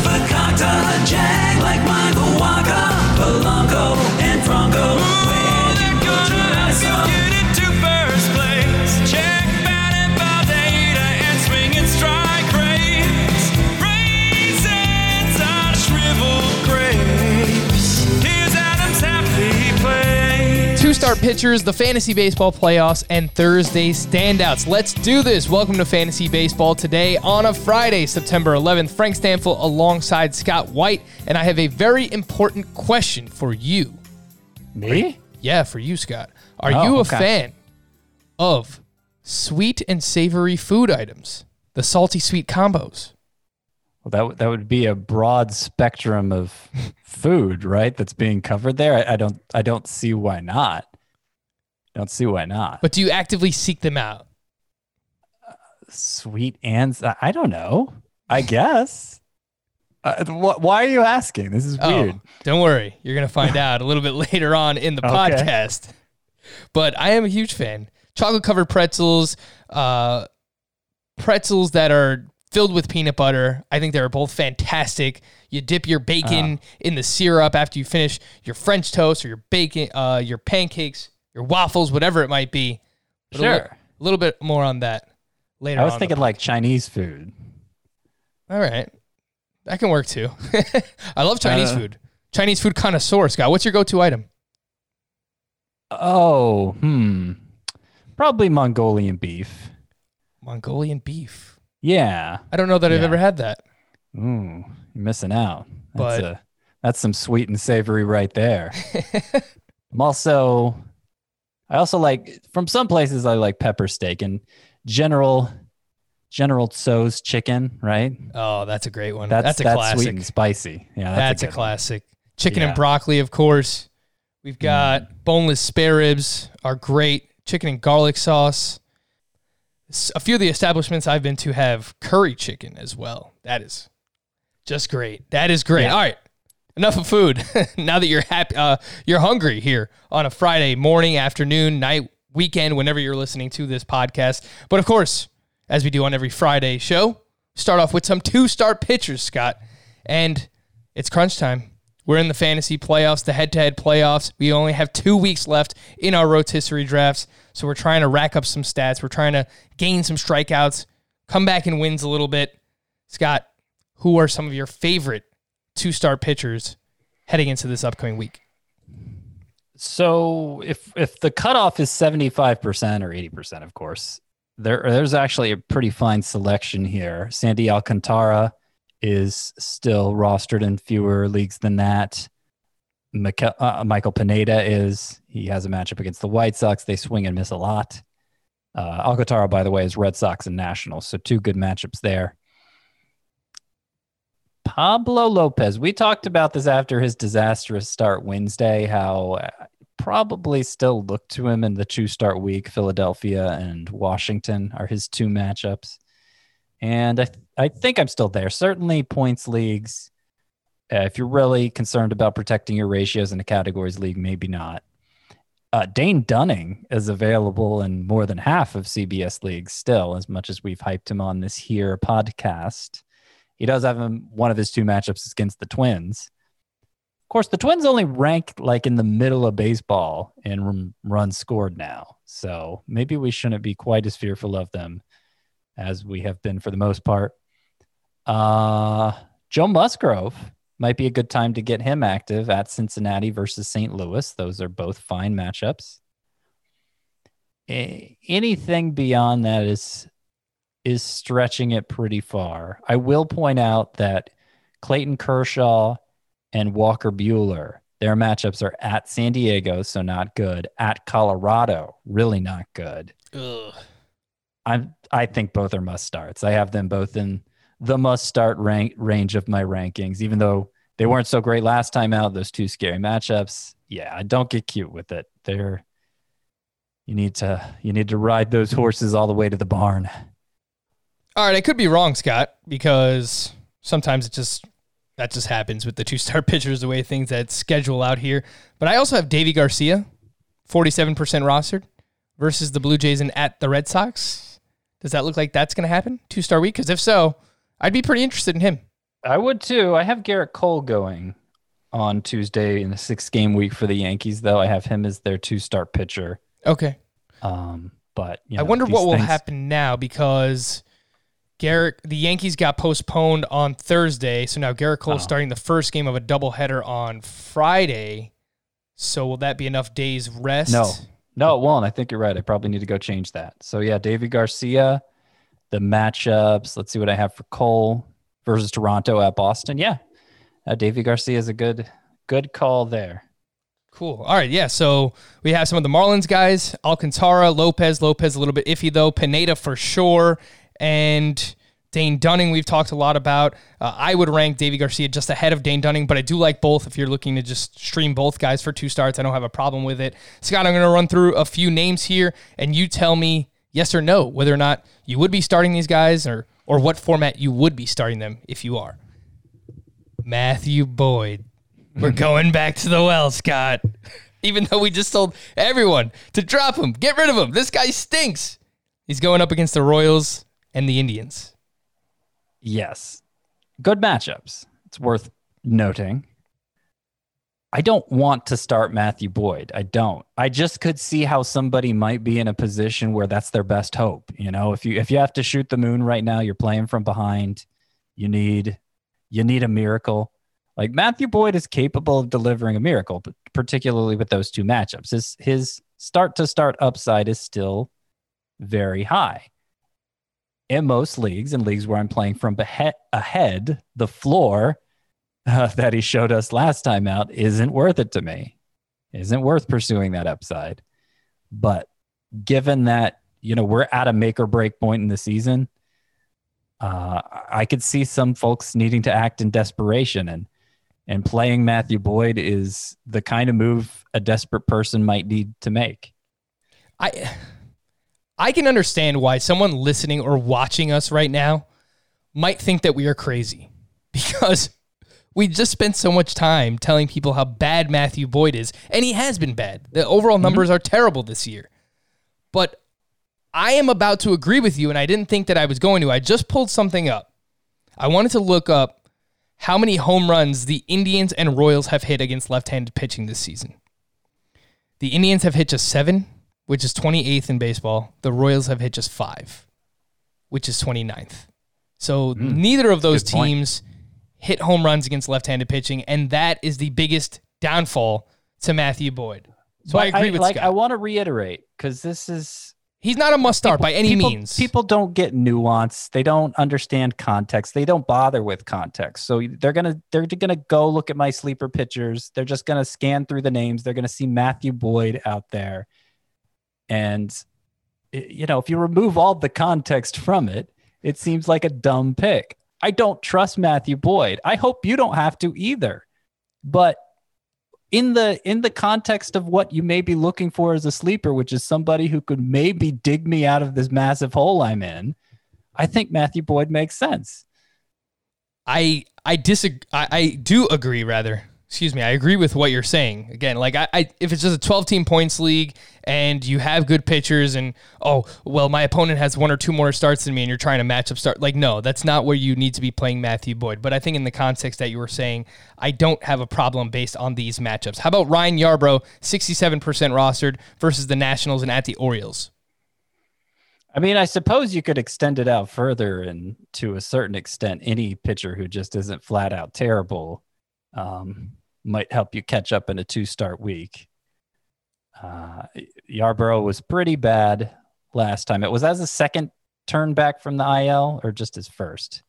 Fakakta, Jag like Michael Wacha, Polanco and Franco. Star pitchers, the fantasy baseball playoffs, and Thursday standouts. Let's do this. Welcome to Fantasy Baseball today on a Friday, September 11th. Frank Stampfl alongside Scott White, and I have a very important question for you. Me? Yeah, for you, Scott. Are Oh, you a okay. fan of sweet and savory food items, the salty sweet combos? Well, that would- that would be a broad spectrum of food, right? That's being covered there. I, I don't I don't see why not. Don't see why not. But do you actively seek them out? Sweet and I don't know. I guess. Uh, wh- why are you asking? This is weird. Oh, don't worry. You're going to find out a little bit later on in the Okay. podcast. But I am a huge fan. Chocolate covered pretzels, uh, pretzels that are filled with peanut butter. I think they're both fantastic. You dip your bacon Ah. in the syrup after you finish your French toast or your bacon, uh, your pancakes, your waffles, whatever it might be. But a li- Sure. A little bit more on that later. I was on thinking like Chinese food. all right. That can work too. I love Chinese Uh, food. Chinese food connoisseur, Scott. What's your go to item? Oh, hmm. Probably Mongolian beef. Mongolian beef. Yeah. I don't know that I've ever had that. Ooh, you're missing out. That's But- a, that's some sweet and savory right there. I'm also, I also like from some places I like pepper steak and General General Tso's chicken. Right, Oh, that's a great one. that's That's, a that's classic. sweet and spicy. Yeah, that's that's, a, one. classic. Chicken Yeah. and broccoli, of course. We've got Mm. boneless spare ribs are great. Chicken and garlic sauce. A few of the establishments I've been to have curry chicken as well. That is just great. That is great. Yeah. All right. Enough of food. now that you're happy, uh, you're hungry here on a Friday morning, afternoon, night, weekend, whenever you're listening to this podcast. But of course, as we do on every Friday show, start off with some two star pitchers, Scott. And it's crunch time. We're in the fantasy playoffs, the head to head playoffs. We only have two weeks left in our rotisserie drafts. So we're trying to rack up some stats. We're trying to gain some strikeouts, come back in wins a little bit. Scott, who are some of your favorite two star pitchers heading into this upcoming week? So if if the cutoff is 75% or 80%, of course, there there's actually a pretty fine selection here. Sandy Alcantara is still rostered in fewer leagues than that. Michael, uh, Michael Pineda is. He has a matchup against the White Sox. They swing and miss a lot. Uh, Alcantara, by the way, is Red Sox and Nationals, so two good matchups there. Pablo Lopez. We talked about this after his disastrous start Wednesday, how uh, probably still look to him in the two start week. Philadelphia and Washington are his two matchups. And I, th- I think I'm still there. Certainly, points leagues. Uh, if you're really concerned about protecting your ratios in a categories league, maybe not. Uh, Dane Dunning is available in more than half of CBS leagues still, as much as we've hyped him on this here podcast. He does have him, one of his two matchups against the Twins. Of course, the Twins only rank like in the middle of baseball in run- scored now. So maybe we shouldn't be quite as fearful of them as we have been for the most part. Uh, Joe Musgrove might be a good time to get him active at Cincinnati versus St. Louis. Those are both fine matchups. Anything beyond that is is stretching it pretty far. I will point out that Clayton Kershaw and Walker Buehler, their matchups are at San Diego, so not good. At Colorado, really not good. Ugh. I'm I think both are must starts. I have them both in the must start rank range of my rankings, even though they weren't so great last time out. Those two scary matchups. Yeah, I don't get cute with it. They're you need to you need to ride those horses all the way to the barn. All right, I could be wrong, Scott, because sometimes it just that just happens with the two star pitchers, the way things that schedule out here. But I also have Deivi Garcia, forty seven percent rostered, versus the Blue Jays and at the Red Sox. Does that look like that's going to happen two star week? Because if so, I'd be pretty interested in him. I would too. I have Gerrit Cole going on Tuesday in the six game week for the Yankees, though. I have him as their two star pitcher. Okay, Um, but you I wonder what will happen now because Gerrit, the Yankees got postponed on Thursday, so now Gerrit Cole's Oh. starting the first game of a doubleheader on Friday. So will that be enough days rest? No, no, it won't. I think you're right. I probably need to go change that. So yeah, Deivi Garcia, the matchups. Let's see what I have for Cole versus Toronto at Boston. Yeah, uh, Deivi Garcia is a good, good call there. Cool. All right. Yeah. So we have some of the Marlins guys Alcantara, Lopez. Lopez a little bit iffy, though. Pineda for sure. And Dane Dunning, we've talked a lot about. Uh, I would rank Deivi Garcia just ahead of Dane Dunning, but I do like both if you're looking to just stream both guys for two starts. I don't have a problem with it. Scott, I'm going to run through a few names here, and you tell me yes or no whether or not you would be starting these guys or, or what format you would be starting them if you are. Matthew Boyd. We're going back to the well, Scott. Even though we just told everyone to drop him, get rid of him. This guy stinks. He's going up against the Royals and the Indians. Yes, good matchups. It's worth noting. I don't want to start Matthew Boyd. I don't. I just could see how somebody might be in a position where that's their best hope. You know, if you if you have to shoot the moon right now, you're playing from behind. You need you need a miracle. Like Matthew Boyd is capable of delivering a miracle, but particularly with those two matchups. His his start to start upside is still very high. In most leagues, in leagues where I'm playing from ahead, the floor uh, that he showed us last time out isn't worth it to me. Isn't worth pursuing that upside. But given that, you know, we're at a make or break point in the season, uh, I could see some folks needing to act in desperation and and playing Matthew Boyd is the kind of move a desperate person might need to make. I I can understand why someone listening or watching us right now might think that we are crazy because we just spent so much time telling people how bad Matthew Boyd is, and he has been bad. The overall mm-hmm. numbers are terrible this year. But I am about to agree with you, and I didn't think that I was going to. I just pulled something up. I wanted to look up how many home runs the Indians and Royals have hit against left handed pitching this season. The Indians have hit just seven, which is 28th in baseball. The Royals have hit just five, which is 29th. So hmm. neither of those. Good point. teams hit home runs against left handed pitching, and that is the biggest downfall to Matthew Boyd. So I But agree with like Scott. I want to reiterate because this is He's not a must start by any people, means. People don't get nuance. They don't understand context. They don't bother with context. So they're gonna they're gonna go look at my sleeper pitchers. They're just gonna scan through the names. They're gonna see Matthew Boyd out there, and you know if you remove all the context from it, it seems like a dumb pick. I don't trust Matthew Boyd. I hope you don't have to either. But in the in the context of what you may be looking for as a sleeper, which is somebody who could maybe dig me out of this massive hole I'm in, I think Matthew Boyd makes sense. I I disagree. I, I do agree rather, excuse me, I agree with what you're saying. Again, like I, I if it's just a 12 team points league and you have good pitchers and oh well, my opponent has one or two more starts than me and you're trying to match up start like no, that's not where you need to be playing Matthew Boyd. But I think in the context that you were saying, I don't have a problem based on these matchups. How about Ryan Yarbrough, 67% rostered versus the Nationals and at the Orioles? I mean, I suppose you could extend it out further, and to a certain extent, any pitcher who just isn't flat out terrible um, might help you catch up in a two start week. Uh, Yarbrough was pretty bad last time. It was as a second turn back from the IL or just his first.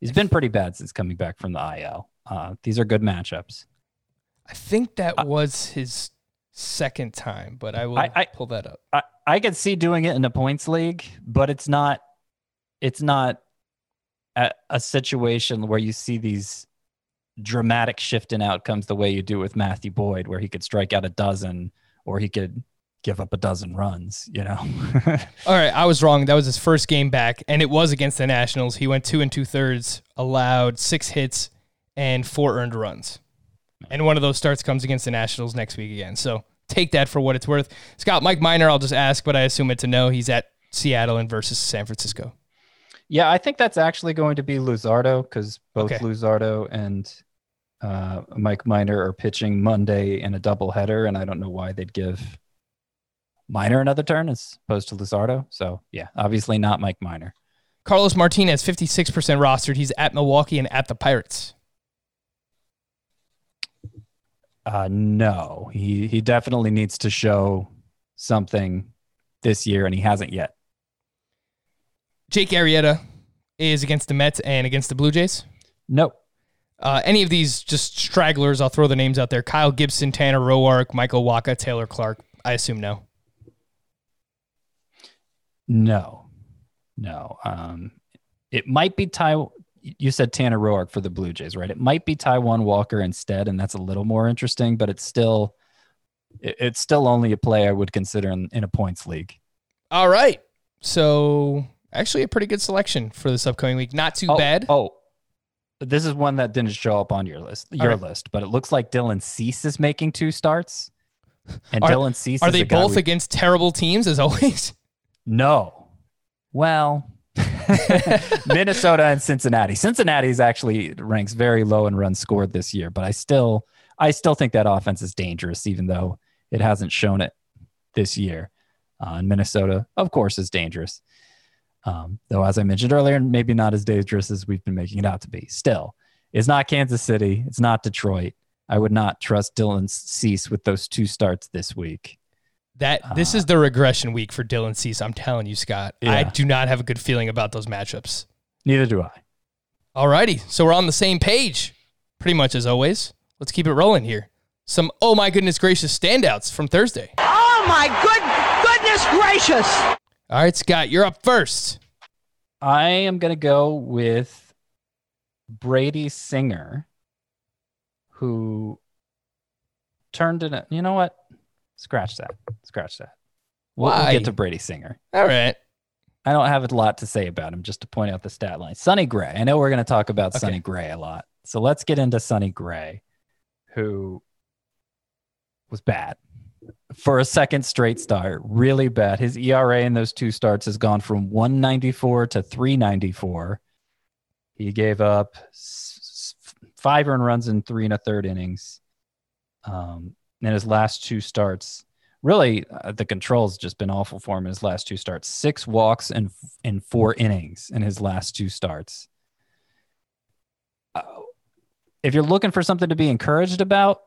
He's been pretty bad since coming back from the IL. Uh, these are good matchups. I think that Uh, was his second time, but I will I- I- pull that up. I, I could see doing it in a points league, but it's not it's not a, a situation where you see these dramatic shift in outcomes the way you do with Matthew Boyd, where he could strike out a dozen or he could give up a dozen runs, you know. All right, I was wrong. That was his first game back, and it was against the Nationals. He went two and two thirds, allowed six hits and four earned runs. And one of those starts comes against the Nationals next week again. So take that for what it's worth. Scott, Mike Minor, I'll just ask, but I assume it's a no. He's at Seattle and versus San Francisco. yeah, I think that's actually going to be Luzardo because both Okay. Luzardo and uh, Mike Minor are pitching Monday in a doubleheader, and I don't know why they'd give Minor another turn as opposed to Luzardo. So yeah, obviously not Mike Minor. Carlos Martinez, 56% rostered. He's at Milwaukee and at the Pirates. Uh, no, he he definitely needs to show something this year, and he hasn't yet. Jake Arrieta is against the Mets and against the Blue Jays. Nope. Uh, any of these just stragglers, I'll throw the names out there. Kyle Gibson, Tanner Roark, Michael Wacha, Taylor Clarke. I assume no. No, no. Um, it might be Ty. You said Tanner Roark for the Blue Jays, right? It might be Taijuan Walker instead, and that's a little more interesting. But it's still, it- it's still only a play I would consider in, in a points league. All right. So actually a pretty good selection for this upcoming week. Not too oh, bad. Oh, this is one that didn't show up on your list, your right. list, but it looks like Dylan Cease is making two starts, and Are- Dylan Cease Are they both we- against terrible teams as always? No. Well, Minnesota and Cincinnati. Cincinnati's actually ranks very low in runs scored this year, but I still I still think that offense is dangerous, even though it hasn't shown it this year. Uh, and Minnesota, of course, is dangerous. Um, though, as I mentioned earlier, maybe not as dangerous as we've been making it out to be. Still, it's not Kansas City. It's not Detroit. I would not trust Dylan Cease with those two starts this week. That this is the regression week for Dylan Cease. I'm telling you, Scott. I do not have a good feeling about those matchups. Neither do I. Alrighty, so we're on the same page, pretty much as always. Let's keep it rolling here. Some oh my goodness gracious standouts from Thursday. Oh my good goodness gracious! All right, Scott, you're up first. I am going to go with Brady Singer, who turned in a. You know what? Scratch that. Scratch that. We'll, we'll get to Brady Singer. All right. I don't have a lot to say about him, just to point out the stat line. Sonny Gray. I know we're going to talk about Okay. Sonny Gray a lot. So let's get into Sonny Gray, who was bad for a second straight start. Really bad. His ERA in those two starts has gone from 194 to 394. He gave up five earned runs in three and a third innings. Um, in his last two starts, really uh, the controls just been awful for him in his last two starts. Six walks and in four innings in his last two starts. Uh, if you're looking for something to be encouraged about,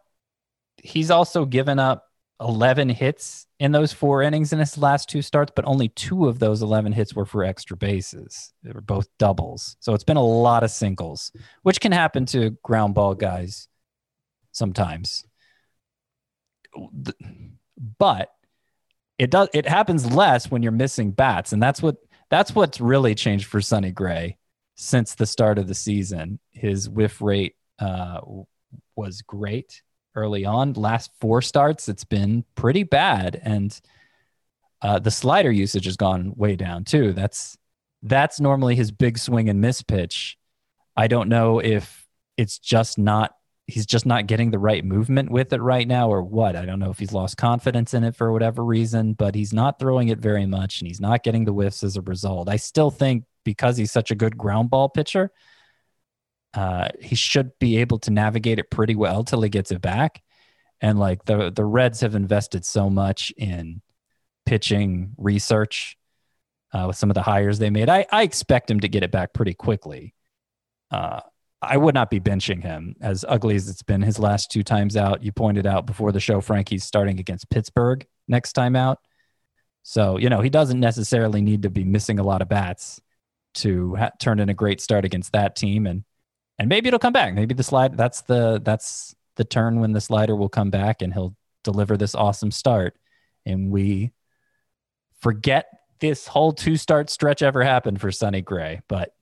he's also given up 11 hits in those four innings in his last two starts, but only two of those 11 hits were for extra bases. They were both doubles. So it's been a lot of singles, which can happen to ground ball guys sometimes. But it does it happens less when you're missing bats and that's what that's what's really changed for Sonny Gray since the start of the season. His whiff rate uh, was great early on. Last four starts, it's been pretty bad, and uh, the slider usage has gone way down too. That's that's normally his big swing and miss pitch. I don't know if it's just not he's just not getting the right movement with it right now or what. I don't know if he's lost confidence in it for whatever reason, but he's not throwing it very much and he's not getting the whiffs as a result. I still think because he's such a good ground ball pitcher, uh, he should be able to navigate it pretty well till he gets it back. And like the the Reds have invested so much in pitching research uh, with some of the hires they made. I, I expect him to get it back pretty quickly. Uh, I would not be benching him as ugly as it's been his last two times out. You pointed out before the show, Frank, he's starting against Pittsburgh next time out. So, you know, he doesn't necessarily need to be missing a lot of bats to ha- turn in a great start against that team. And, and maybe it'll come back. Maybe the slide, that's the, that's the turn when the slider will come back and he'll deliver this awesome start. And we forget this whole two start stretch ever happened for Sonny Gray, but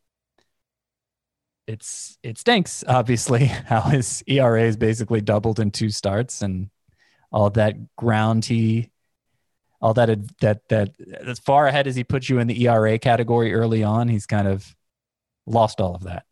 it's it stinks obviously how his ERA is basically doubled in two starts and all that ground he all that that that as far ahead as he put you in the ERA category early on he's kind of lost all of that.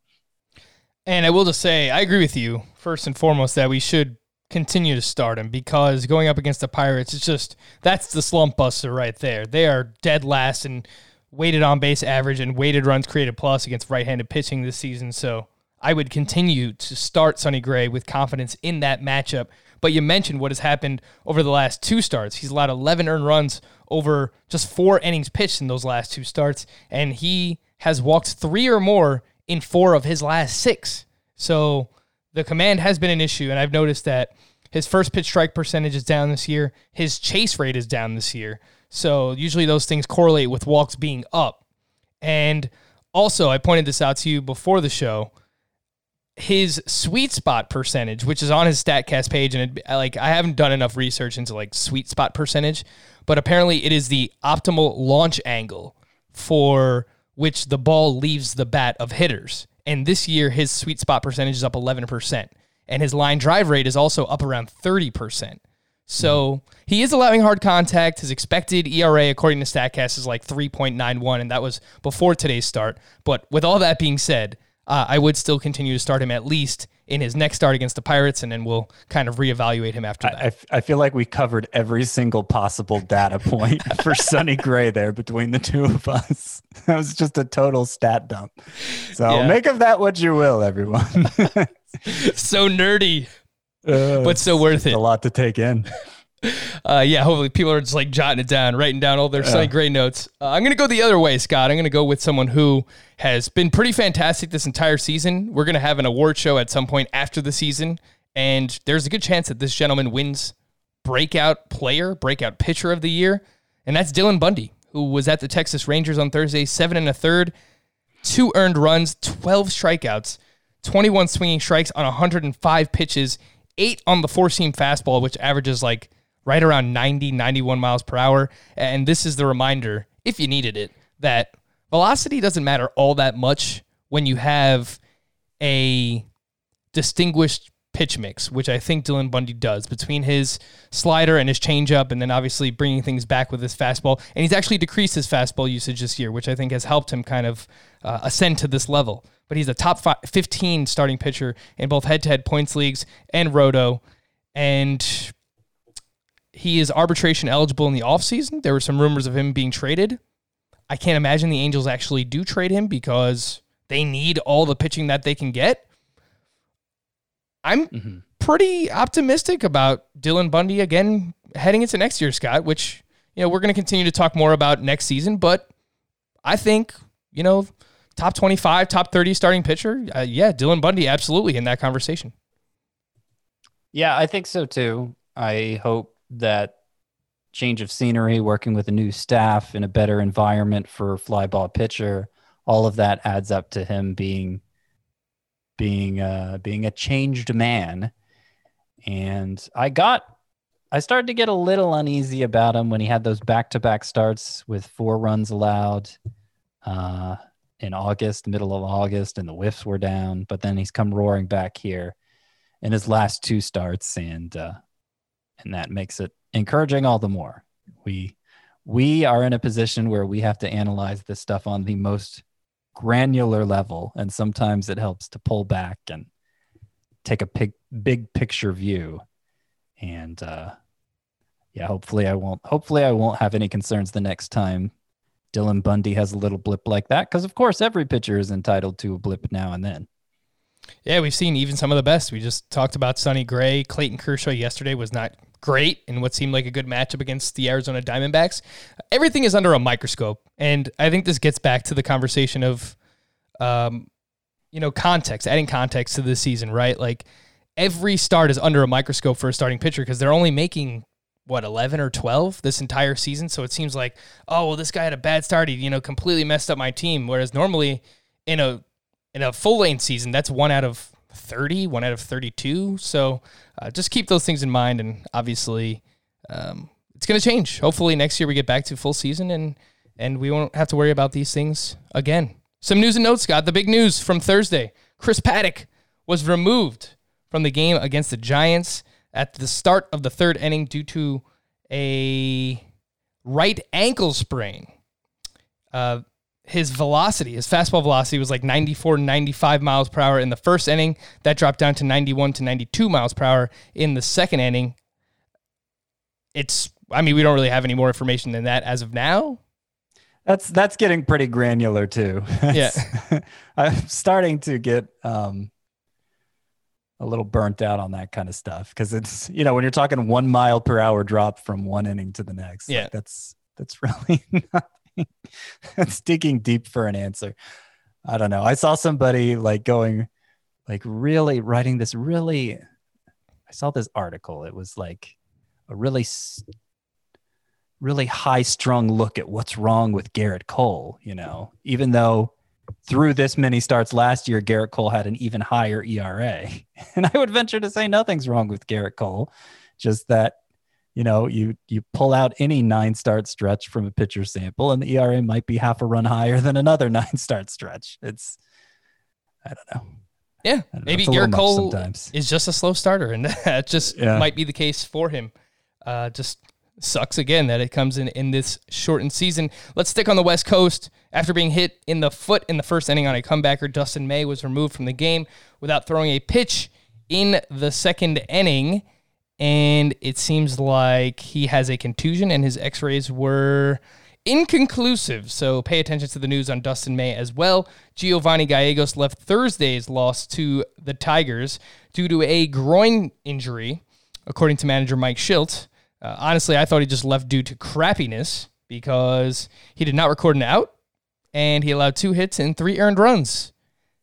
And I will just say I agree with you first and foremost that we should continue to start him because going up against the Pirates it's just that's the slump buster right there. They are dead last and weighted on base average and weighted runs created plus against right-handed pitching this season. So I would continue to start Sonny Gray with confidence in that matchup. But you mentioned what has happened over the last two starts. He's allowed 11 earned runs over just four innings pitched in those last two starts, and he has walked three or more in four of his last six. So the command has been an issue, and I've noticed that his first pitch strike percentage is down this year. His chase rate is down this year. So usually those things correlate with walks being up. And also, I pointed this out to you before the show. His sweet spot percentage, which is on his Statcast page, and it, like I haven't done enough research into like sweet spot percentage, but apparently it is the optimal launch angle for which the ball leaves the bat of hitters. And this year, his sweet spot percentage is up 11%. And his line drive rate is also up around 30%. So he is allowing hard contact. His expected ERA, according to StatCast, is like 3.91, and that was before today's start. But with all that being said, uh, I would still continue to start him at least in his next start against the Pirates, and then we'll kind of reevaluate him after that. I, I, I feel like we covered every single possible data point for Sonny Gray there between the two of us. That was just a total stat dump. So Yeah. make of that what you will, everyone. so nerdy, Uh, but so worth it. a lot to take in. Uh, yeah, hopefully people are just like jotting it down, writing down all their Sonny Gray notes. Uh, I'm going to go the other way, Scott. I'm going to go with someone who has been pretty fantastic this entire season. We're going to have an award show at some point after the season, and there's a good chance that this gentleman wins breakout player, breakout pitcher of the year, and that's Dylan Bundy, who was at the Texas Rangers on Thursday, seven and a third, two earned runs, 12 strikeouts, 21 swinging strikes on 105 pitches, eight on the four seam fastball, which averages like right around 90, 91 miles per hour. And this is the reminder, if you needed it, that velocity doesn't matter all that much when you have a distinguished pitch mix, which I think Dylan Bundy does between his slider and his changeup, and then obviously bringing things back with his fastball. And he's actually decreased his fastball usage this year, which I think has helped him kind of uh, ascend to this level. But he's a top fi 15 starting pitcher in both head to head points leagues and roto. And he is arbitration eligible in the offseason. There were some rumors of him being traded. I can't imagine the Angels actually do trade him because they need all the pitching that they can get. I'm pretty optimistic about Dylan Bundy again heading into next year, Scott, which, you know, we're going to continue to talk more about next season, but I think, you know, top 25, top 30 starting pitcher, uh, yeah, Dylan Bundy absolutely in that conversation. Yeah, I think so too. I hope that change of scenery, working with a new staff in a better environment for fly ball pitcher, all of that adds up to him being being uh being a changed man. And I got I started to get a little uneasy about him when he had those back-to-back starts with four runs allowed uh in August, middle of August, and the whiffs were down, but then he's come roaring back here in his last two starts, and uh, and that makes it encouraging all the more. We we are in a position where we have to analyze this stuff on the most granular level, and sometimes it helps to pull back and take a big big picture view. And uh, yeah, hopefully I won't. Hopefully I won't have any concerns the next time Dylan Bundy has a little blip like that. Because of course every pitcher is entitled to a blip now and then. Yeah, we've seen even some of the best. We just talked about Sonny Gray. Clayton Kershaw yesterday was not great in what seemed like a good matchup against the Arizona Diamondbacks. Everything is under a microscope, and I think this gets back to the conversation of, um, you know, context, adding context to the season, right? Like every start is under a microscope for a starting pitcher because they're only making what 11 or 12 this entire season so it seems like oh well this guy had a bad start he you know completely messed up my team whereas normally in a in a full lane season, that's one out of 30, one out of 32. So uh, just keep those things in mind. And obviously, um, it's going to change. Hopefully, next year we get back to full season and, and we won't have to worry about these things again. Some news and notes, Scott. The big news from Thursday Chris Paddack was removed from the game against the Giants at the start of the third inning due to a right ankle sprain. Uh, his velocity, his fastball velocity was like 94, 95 miles per hour in the first inning. That dropped down to 91 to 92 miles per hour in the second inning. It's, I mean, we don't really have any more information than that as of now. That's that's getting pretty granular too. Yeah. I'm starting to get um a little burnt out on that kind of stuff because it's you know when you're talking one mile per hour drop from one inning to the next. like, Yeah. that's that's really nothing. that's digging deep for an answer. I don't know. I saw somebody like going like really writing this really I saw this article. It was like a really really high strung look at what's wrong with Gerrit Cole, you know, even though through this many starts last year, Gerrit Cole had an even higher ERA. And I would venture to say nothing's wrong with Gerrit Cole, just that, you know, you you pull out any nine start stretch from a pitcher sample and the ERA might be half a run higher than another nine start stretch. It's I don't know. Yeah, don't know. maybe It's Gerrit Cole sometimes. is just a slow starter, and that just Yeah. might be the case for him. Uh, just sucks again that it comes in in this shortened season. Let's stick on the West Coast. After being hit in the foot in the first inning on a comebacker, Dustin May was removed from the game without throwing a pitch in the second inning. And it seems like he has a contusion, and his x rays were inconclusive. So pay attention to the news on Dustin May as well. Giovanni Gallegos left Thursday's loss to the Tigers due to a groin injury, according to manager Mike Shildt. Uh, honestly, I thought he just left due to crappiness because he did not record an out and he allowed two hits and three earned runs.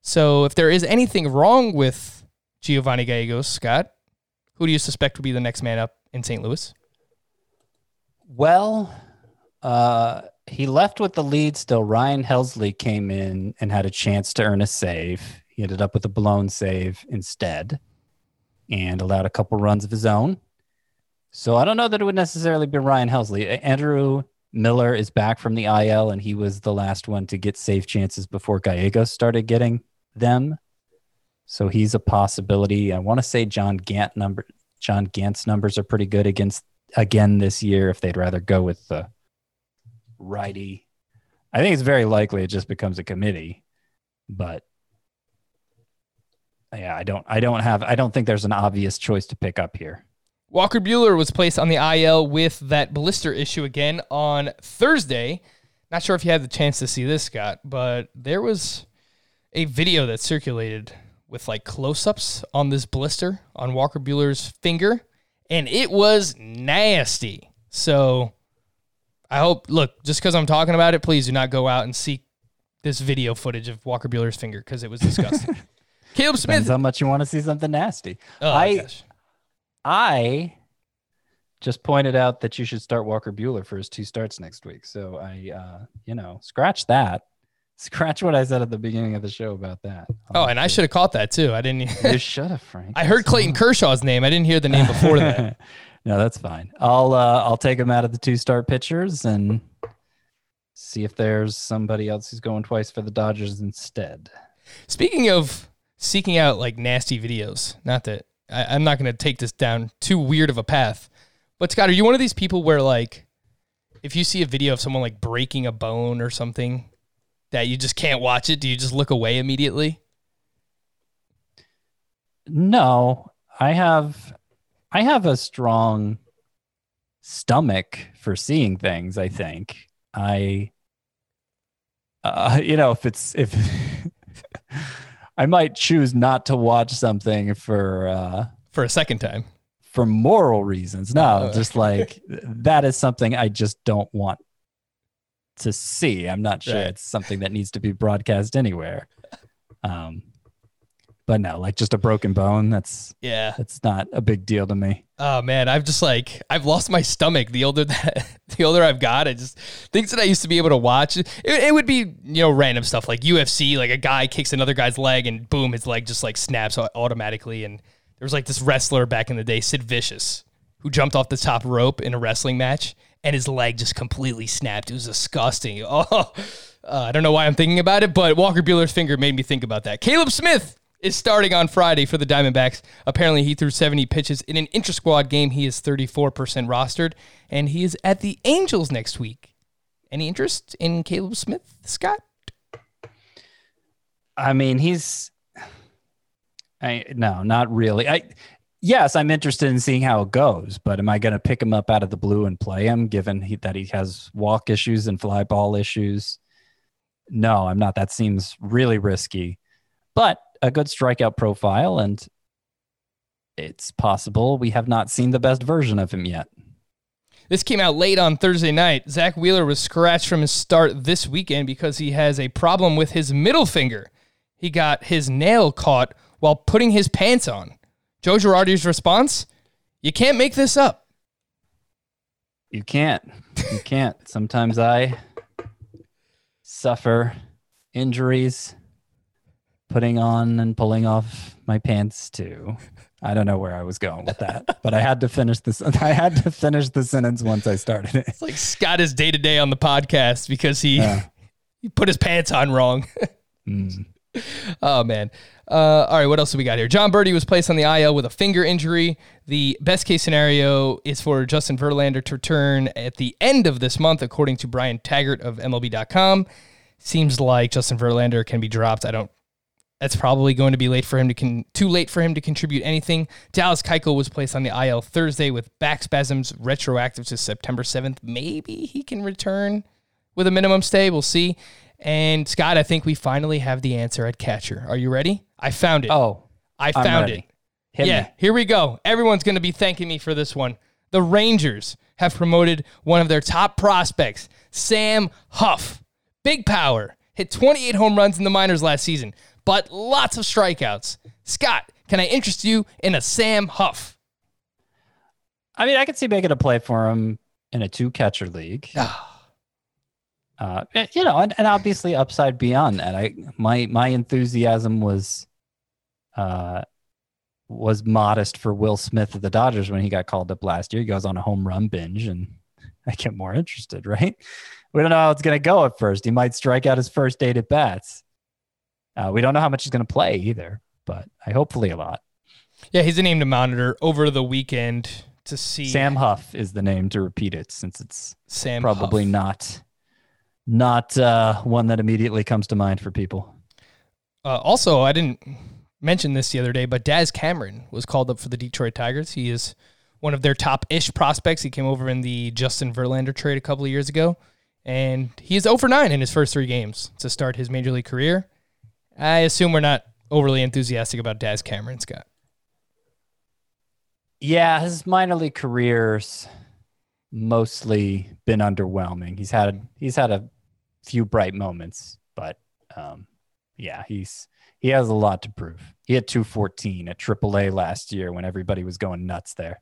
So if there is anything wrong with Giovanni Gallegos, Scott, who do you suspect would be the next man up in St. Louis? Well, uh, he left with the lead still. Ryan Helsley came in and had a chance to earn a save. He ended up with a blown save instead and allowed a couple runs of his own. So I don't know that it would necessarily be Ryan Helsley. Andrew Miller is back from the IL and he was the last one to get save chances before Gallegos started getting them. So he's a possibility. I want to say John Gant number John Gant's numbers are pretty good against again this year if they'd rather go with the righty. I think it's very likely it just becomes a committee, but yeah, I don't I don't have I don't think there's an obvious choice to pick up here. Walker Buehler was placed on the IL with that blister issue again on Thursday. Not sure if you had the chance to see this, Scott, but there was a video that circulated with like close ups on this blister on Walker Buehler's finger, and it was nasty. So I hope, look, just because I'm talking about it, please do not go out and seek this video footage of Walker Buehler's finger because it was disgusting. Caleb Smith. Depends how much you want to see something nasty. Oh, I gosh. I just pointed out that you should start Walker Buehler for his two starts next week. So I uh, you know, scratch that. Scratch what I said at the beginning of the show about that. Oh, and I should have caught that too. I didn't. you should have, Frank. I heard Clayton Kershaw's name. I didn't hear the name before that. no, that's fine. I'll uh, I'll take him out of the two start pitchers and see if there's somebody else who's going twice for the Dodgers instead. Speaking of seeking out like nasty videos, not that I, I'm not going to take this down too weird of a path, but Scott, are you one of these people where like if you see a video of someone like breaking a bone or something that you just can't watch it, do you just look away immediately? No, I have I have a strong stomach for seeing things, I think. I uh, you know, if it's if I might choose not to watch something for uh For a second time. for moral reasons. No, Oh. just like that is something I just don't want to see. I'm not sure Right. it's something that needs to be broadcast anywhere. Um, but no, like just a broken bone. That's Yeah. that's not a big deal to me. Oh man, I've just like I've lost my stomach. The older that the older I've got, I just things that I used to be able to watch. It, it would be you know random stuff like UFC, like a guy kicks another guy's leg and boom, his leg just like snaps automatically. And there was like this wrestler back in the day, Sid Vicious, who jumped off the top rope in a wrestling match and his leg just completely snapped. It was disgusting. Oh, uh, I don't know why I'm thinking about it, but Walker Buehler's finger made me think about that. Caleb Smith is starting on Friday for the Diamondbacks. Apparently, he threw 70 pitches in an intra squad game. He is 34% rostered, and he is at the Angels next week. Any interest in Caleb Smith, Scott? I mean, he's I no, not really. I yes, I'm interested in seeing how it goes, but am I going to pick him up out of the blue and play him given he, that he has walk issues and fly ball issues? No, I'm not. That seems really risky. But a good strikeout profile and it's possible we have not seen the best version of him yet. This came out late on Thursday night. Zack Wheeler was scratched from his start this weekend because he has a problem with his middle finger. He got his nail caught while putting his pants on. Joe Girardi's response You can't make this up. You can't. You can't. Sometimes I suffer injuries putting on and pulling off my pants too. I don't know where I was going with that, but I had to finish this. I had to finish the sentence once I started it. It's like Scott is day to day on the podcast because he, Yeah. he put his pants on wrong. Mm. Oh man. Uh, all right, what else do we got here? John Birdie was placed on the IL with a finger injury. The best case scenario is for Justin Verlander to return at the end of this month, according to Brian Taggart of MLB.com. Seems like Justin Verlander can be dropped. I don't. That's probably going to be late for him to con- too late for him to contribute anything. Dallas Keuchel was placed on the IL Thursday with back spasms, retroactive to September seventh. Maybe he can return with a minimum stay. We'll see. And Scott, I think we finally have the answer at catcher. Are you ready? I found it. Oh, I found it. hit yeah, me. here we go. Everyone's going to be thanking me for this one. The Rangers have promoted one of their top prospects, Sam Huff. Big power. Hit 28 home runs in the minors last season, but lots of strikeouts. Scott, can I interest you in a Sam Huff? I mean, I could see making a play for him in a two catcher league. Ah. Uh, you know, and, and obviously upside beyond that. I my my enthusiasm was uh was modest for Will Smith of the Dodgers when he got called up last year. He goes on a home run binge and I get more interested, right? We don't know how it's gonna go at first. He might strike out his first eight at bats. Uh, we don't know how much he's gonna play either, but I hopefully a lot. Yeah, he's a name to monitor over the weekend to see Sam Huff is the name to repeat it since it's Sam probably Huff. not not uh, one that immediately comes to mind for people. Uh, also, I didn't mention this the other day, but Daz Cameron was called up for the Detroit Tigers. He is one of their top ish prospects. He came over in the Justin Verlander trade a couple of years ago, and he is 0 for 9 in his first three games to start his major league career. I assume we're not overly enthusiastic about Daz Cameron, Scott. Yeah, his minor league career's mostly been underwhelming. He's had he's had a few bright moments, but um, yeah, he's he has a lot to prove. He had 214 at AAA last year when everybody was going nuts there.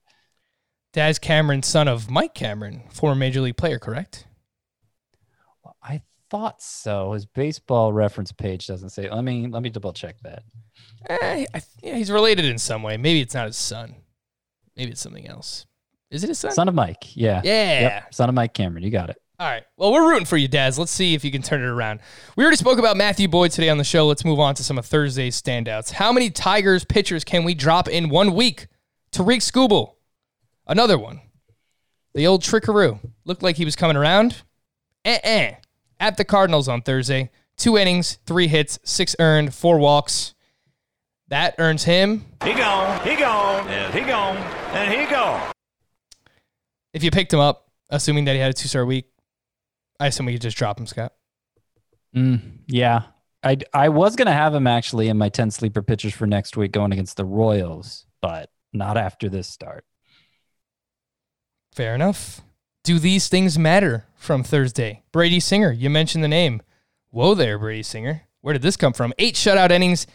Daz Cameron, son of Mike Cameron, former major league player, correct? Well, I thought so. His baseball reference page doesn't say. Let me let me double check that. Eh, I, yeah, he's related in some way. Maybe it's not his son. Maybe it's something else. Is it his son? Son of Mike. Yeah. Yeah. Yep. Son of Mike Cameron. You got it. All right. Well, we're rooting for you, Daz. Let's see if you can turn it around. We already spoke about Matthew Boyd today on the show. Let's move on to some of Thursday's standouts. How many Tigers pitchers can we drop in one week? Tarik Skubal, another one. The old trickaroo. Looked like he was coming around. Eh-eh. At the Cardinals on Thursday. Two innings, three hits, six earned, four walks. That earns him. He gone, he gone, and he gone, and he gone. If you picked him up, assuming that he had a two star week, I assume we could just drop him, Scott. Mm, yeah. I, I was going to have him actually in my 10 sleeper pitchers for next week going against the Royals, but not after this start. Fair enough. Do these things matter from Thursday? Brady Singer, you mentioned the name. Whoa there, Brady Singer. Where did this come from? Eight shutout innings.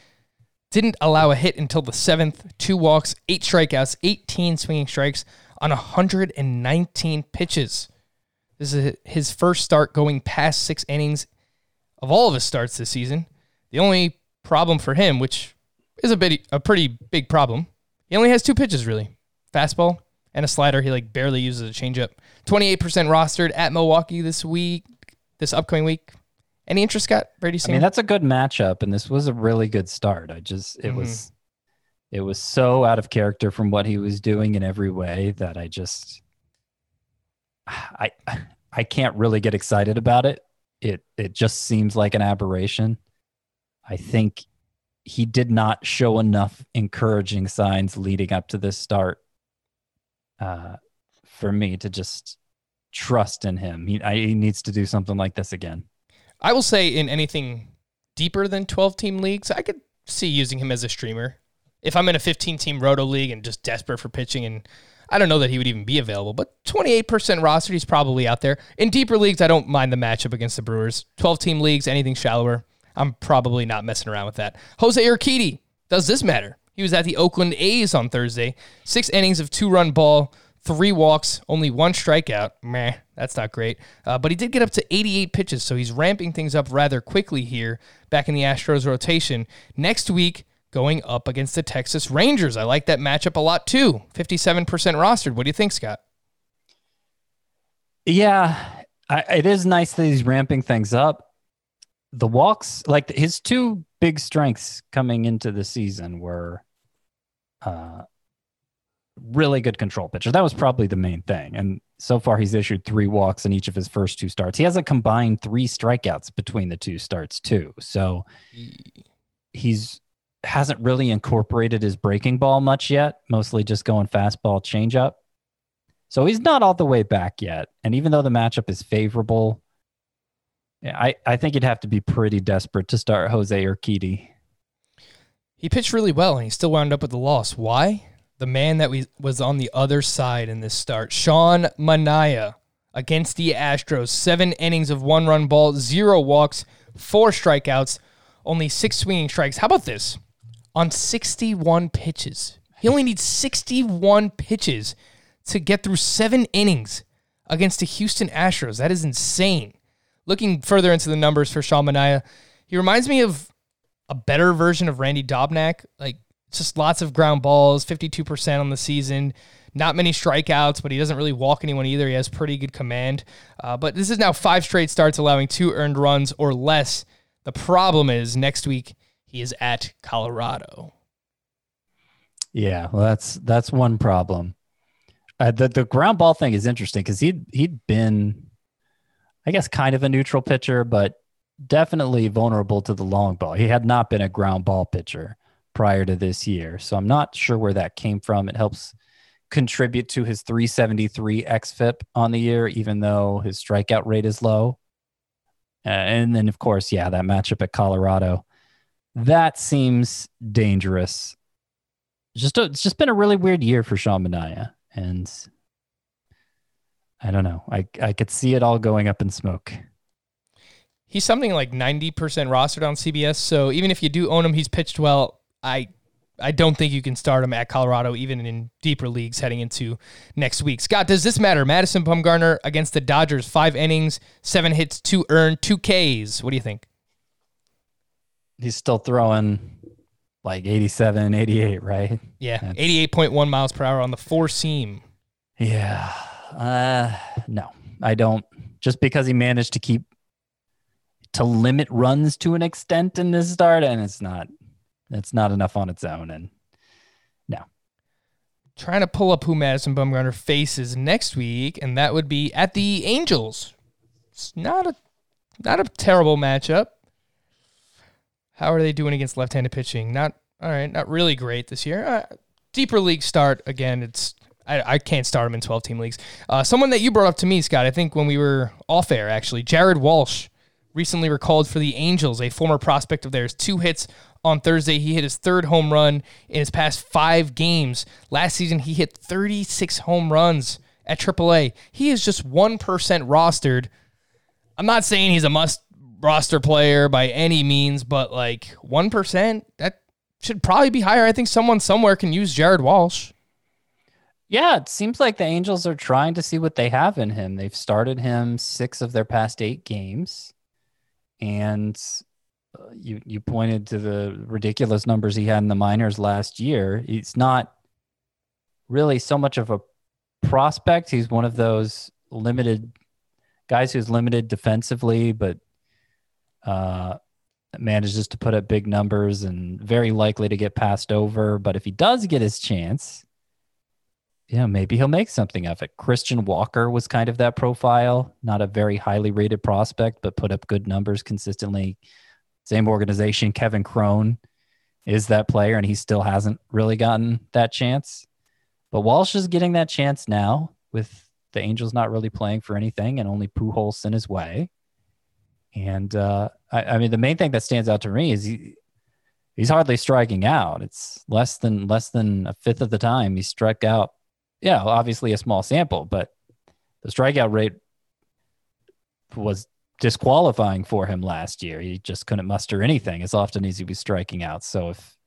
Didn't allow a hit until the seventh. Two walks, eight strikeouts, 18 swinging strikes on 119 pitches. This is his first start going past six innings of all of his starts this season. The only problem for him, which is a bit a pretty big problem, he only has two pitches really. Fastball and a slider. He like barely uses a changeup. 28% rostered at Milwaukee this week, this upcoming week. Any interest, Scott Brady I Singer? mean, that's a good matchup, and this was a really good start. I just, it mm-hmm. was, it was so out of character from what he was doing in every way that I just, I, I can't really get excited about it. It, it just seems like an aberration. I think he did not show enough encouraging signs leading up to this start, uh, for me to just trust in him. He, I, he needs to do something like this again. I will say in anything deeper than 12 team leagues, I could see using him as a streamer. If I'm in a 15 team roto league and just desperate for pitching, and I don't know that he would even be available, but 28% roster, he's probably out there. In deeper leagues, I don't mind the matchup against the Brewers. 12 team leagues, anything shallower, I'm probably not messing around with that. Jose Urquidy, does this matter? He was at the Oakland A's on Thursday. Six innings of two run ball, three walks, only one strikeout. Meh, that's not great. Uh, but he did get up to 88 pitches, so he's ramping things up rather quickly here back in the Astros rotation. Next week, going up against the Texas Rangers. I like that matchup a lot too. 57% rostered. What do you think, Scott? Yeah, I, it is nice that he's ramping things up. The walks, like his two big strengths coming into the season were uh, really good control pitcher. That was probably the main thing. And so far, he's issued three walks in each of his first two starts. He has a combined three strikeouts between the two starts, too. So he's hasn't really incorporated his breaking ball much yet, mostly just going fastball changeup. So he's not all the way back yet. And even though the matchup is favorable, I, I think you'd have to be pretty desperate to start Jose Urquidy. He pitched really well and he still wound up with the loss. Why? The man that we, was on the other side in this start, Sean Manaea against the Astros. Seven innings of one run ball, zero walks, four strikeouts, only six swinging strikes. How about this? On 61 pitches. He only needs 61 pitches to get through seven innings against the Houston Astros. That is insane. Looking further into the numbers for Sean Manaea, he reminds me of a better version of Randy Dobnak. Like just lots of ground balls, 52% on the season. Not many strikeouts, but he doesn't really walk anyone either. He has pretty good command. Uh, but this is now five straight starts allowing two earned runs or less. The problem is next week he is at Colorado. Yeah, well, that's that's one problem. Uh, the the ground ball thing is interesting because he'd he'd been, I guess, kind of a neutral pitcher, but definitely vulnerable to the long ball. He had not been a ground ball pitcher prior to this year, so I'm not sure where that came from. It helps contribute to his 373 xFIP on the year, even though his strikeout rate is low. Uh, and then, of course, yeah, that matchup at Colorado, that seems dangerous. Just a, it's just been a really weird year for Sean Manaea, and I don't know. I I could see it all going up in smoke. He's something like 90% rostered on CBS. So even if you do own him, he's pitched well. I I don't think you can start him at Colorado, even in deeper leagues heading into next week. Scott, does this matter? Madison Bumgarner against the Dodgers, five innings, seven hits, two earned, two Ks. What do you think? He's still throwing like 87, 88, right? Yeah, That's- 88.1 miles per hour on the four seam. Yeah. Uh, no, I don't. Just because he managed to keep to limit runs to an extent in this start, and it's not. It's not enough on its own, and no. Trying to pull up who Madison Bumgarner faces next week, and that would be at the Angels. It's not a not a terrible matchup. How are they doing against left-handed pitching? Not All right, not really great this year. Uh, deeper league start again. It's I, I can't start him in twelve team leagues. Uh, someone that you brought up to me, Scott. I think when we were off air, actually, Jared Walsh recently recalled for the Angels, a former prospect of theirs. Two hits on Thursday. He hit his third home run in his past five games. Last season, he hit thirty six home runs at AAA. He is just one percent rostered. I'm not saying he's a must roster player by any means, but like 1%, that should probably be higher. I think someone somewhere can use Jared Walsh. Yeah, it seems like the Angels are trying to see what they have in him. They've started him six of their past eight games, and uh, you you pointed to the ridiculous numbers he had in the minors last year. He's not really so much of a prospect. He's one of those limited guys who's limited defensively, but uh, manages to put up big numbers and very likely to get passed over. But if he does get his chance, yeah, maybe he'll make something of it. Christian Walker was kind of that profile, not a very highly rated prospect, but put up good numbers consistently. Same organization, Kevin Cron is that player, and he still hasn't really gotten that chance. But Walsh is getting that chance now with the Angels not really playing for anything and only Pujols in his way. And uh, I, I mean, the main thing that stands out to me is he, he's hardly striking out. It's less than less than a fifth of the time he struck out. Yeah, obviously a small sample, but the strikeout rate was disqualifying for him last year. He just couldn't muster anything as often as he was striking out. So if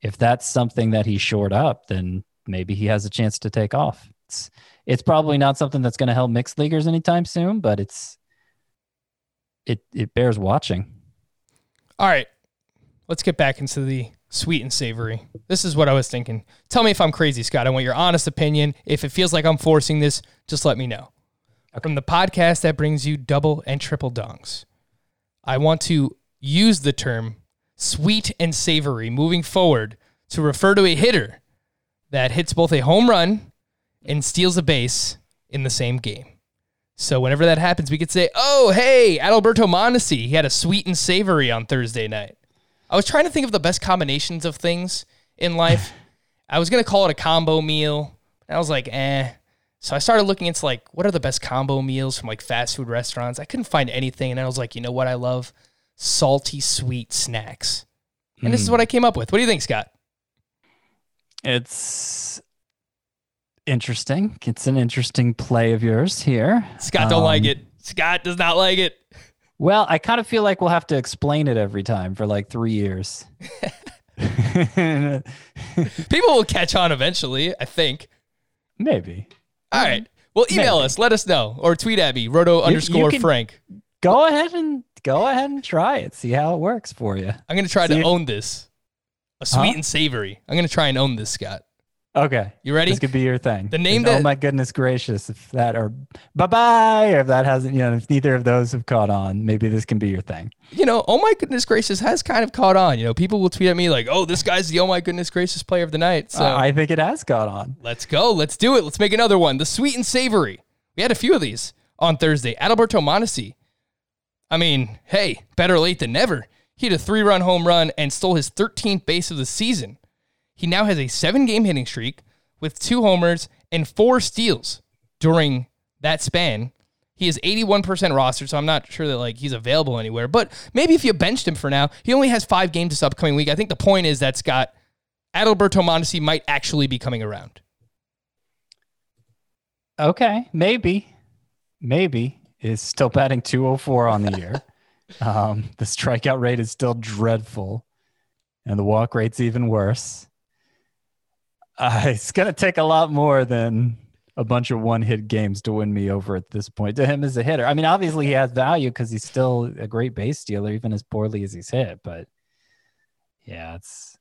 if that's something that he shored up, then maybe he has a chance to take off. It's it's probably not something that's going to help mixed leaguers anytime soon, but it's it it bears watching. All right, let's get back into the sweet and savory. This is what I was thinking. Tell me if I'm crazy, Scott. I want your honest opinion. If it feels like I'm forcing this, just let me know. From the podcast that brings you double and triple dongs, I want to use the term sweet and savory moving forward to refer to a hitter that hits both a home run and steals a base in the same game. So whenever that happens, we could say, "Oh, hey, Adalberto Mondesi, he had a sweet and savory on Thursday night." I was trying to think of the best combinations of things in life. I was gonna call it a combo meal. And I was like, eh. So I started looking into like what are the best combo meals from like fast food restaurants. I couldn't find anything, and I was like, you know what I love? Salty sweet snacks. And this is what I came up with. What do you think, Scott? It's interesting. It's an interesting play of yours here. Scott don't like Um, it. Scott does not like it. Well, I kind of feel like we'll have to explain it every time for like three years. People will catch on eventually, I think. Maybe. All right. Well, email Maybe. us. Let us know. Or tweet at me, roto underscore can- Frank. Go ahead and go ahead and try it. See how it works for you. I'm going to try See to if- own this. A sweet Huh? and savory. I'm going to try and own this, Scott. Okay. You ready? This could be your thing. The name And, oh my goodness gracious, if that or bye bye, or if that hasn't, you know, if neither of those have caught on, maybe this can be your thing. You know, oh my goodness gracious has kind of caught on. You know, people will tweet at me like, oh, this guy's the oh my goodness gracious player of the night. So Uh, I think it has caught on. let's go. Let's do it. Let's make another one. The sweet and savory. We had a few of these on Thursday. Adalberto Mondesi. I mean, hey, better late than never. He had a three run home run and stole his 13th base of the season. He now has a seven game hitting streak with two homers and four steals during that span. He is 81% roster, so I'm not sure that like he's available anywhere. But maybe if you benched him for now, he only has five games this upcoming week. I think the point is that Scott Adalberto Mondesi might actually be coming around. Okay, maybe, maybe is still batting 204 on the year. um, the strikeout rate is still dreadful, and the walk rate's even worse. Uh, it's gonna take a lot more than a bunch of one-hit games to win me over at this point. To him as a hitter, I mean, obviously he has value because he's still a great base dealer, even as poorly as he's hit. But yeah, it's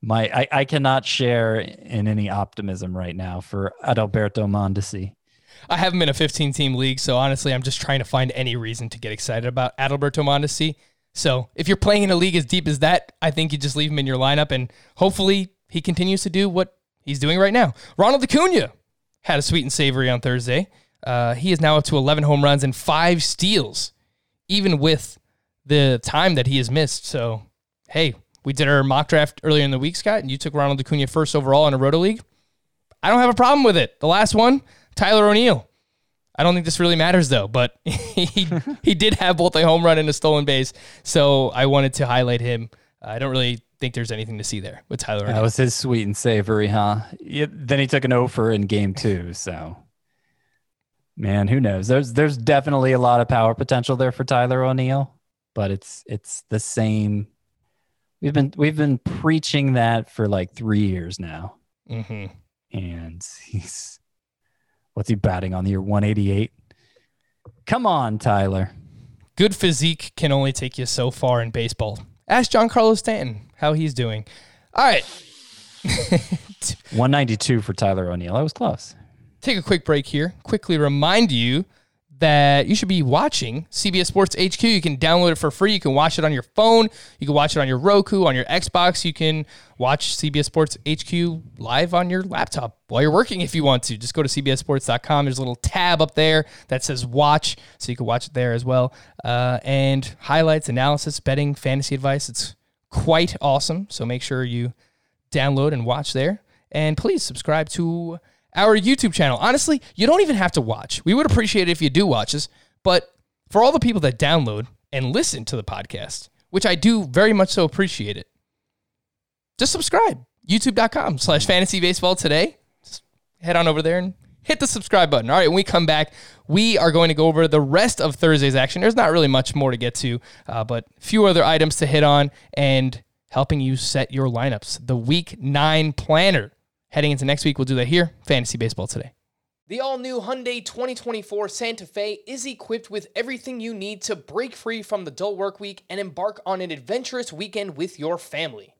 my I, I cannot share in any optimism right now for Adalberto Mondesi. I have him in a 15 team league, so honestly, I'm just trying to find any reason to get excited about Adalberto Mondesi. So if you're playing in a league as deep as that, I think you just leave him in your lineup, and hopefully he continues to do what he's doing right now. Ronald Acuna had a sweet and savory on Thursday. Uh, he is now up to 11 home runs and five steals, even with the time that he has missed. So, hey, We did our mock draft earlier in the week, Scott, and you took Ronald Acuna first overall in a Roto League. I don't have a problem with it. The last one, Tyler O'Neill. I don't think this really matters though, but he he did have both a home run and a stolen base, so I wanted to highlight him. I don't really think there's anything to see there with Tyler. That was his sweet and savory, huh? Yeah, then he took an over in game two. So, man, who knows? There's there's definitely a lot of power potential there for Tyler O'Neill, but it's it's the same. We've been we've been preaching that for like three years now, hmm and he's what's he batting on the year 188? Come on, Tyler. Good physique can only take you so far in baseball. Ask Giancarlo Stanton how he's doing. All right, 192 for Tyler O'Neill. That was close. take a quick break here. Quickly remind you that you should be watching CBS Sports HQ. You can download it for free. You can watch it on your phone. You can watch it on your Roku, on your Xbox. You can watch CBS Sports HQ live on your laptop while you're working if you want to. Just go to CBSSports.com. There's a little tab up there that says watch, so you can watch it there as well. Uh, and highlights, analysis, betting, fantasy advice. It's quite awesome. So make sure you download and watch there. And please subscribe to our YouTube channel. Honestly, you don't even have to watch. We would appreciate it if you do watch us. But for all the people that download and listen to the podcast, which I do very much so appreciate it, just subscribe. YouTube.com slash fantasy baseball today. Just head on over there and hit the subscribe button. All right, when we come back, we are going to go over the rest of Thursday's action. There's not really much more to get to, uh, but a few other items to hit on and helping you set your lineups. The week nine planner. Heading into next week, we'll do that here. Fantasy Baseball today. The all new Hyundai 2024 Santa Fe is equipped with everything you need to break free from the dull work week and embark on an adventurous weekend with your family.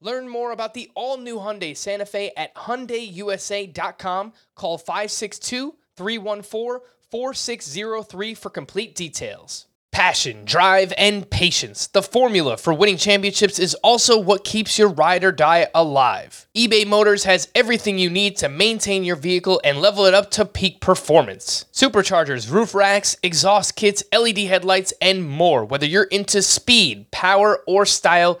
Learn more about the all-new Hyundai Santa Fe at hyundaiusa.com. Call 562-314-4603 for complete details. Passion, drive, and patience. The formula for winning championships is also what keeps your ride or die alive. eBay Motors has everything you need to maintain your vehicle and level it up to peak performance. Superchargers, roof racks, exhaust kits, LED headlights, and more. Whether you're into speed, power, or style,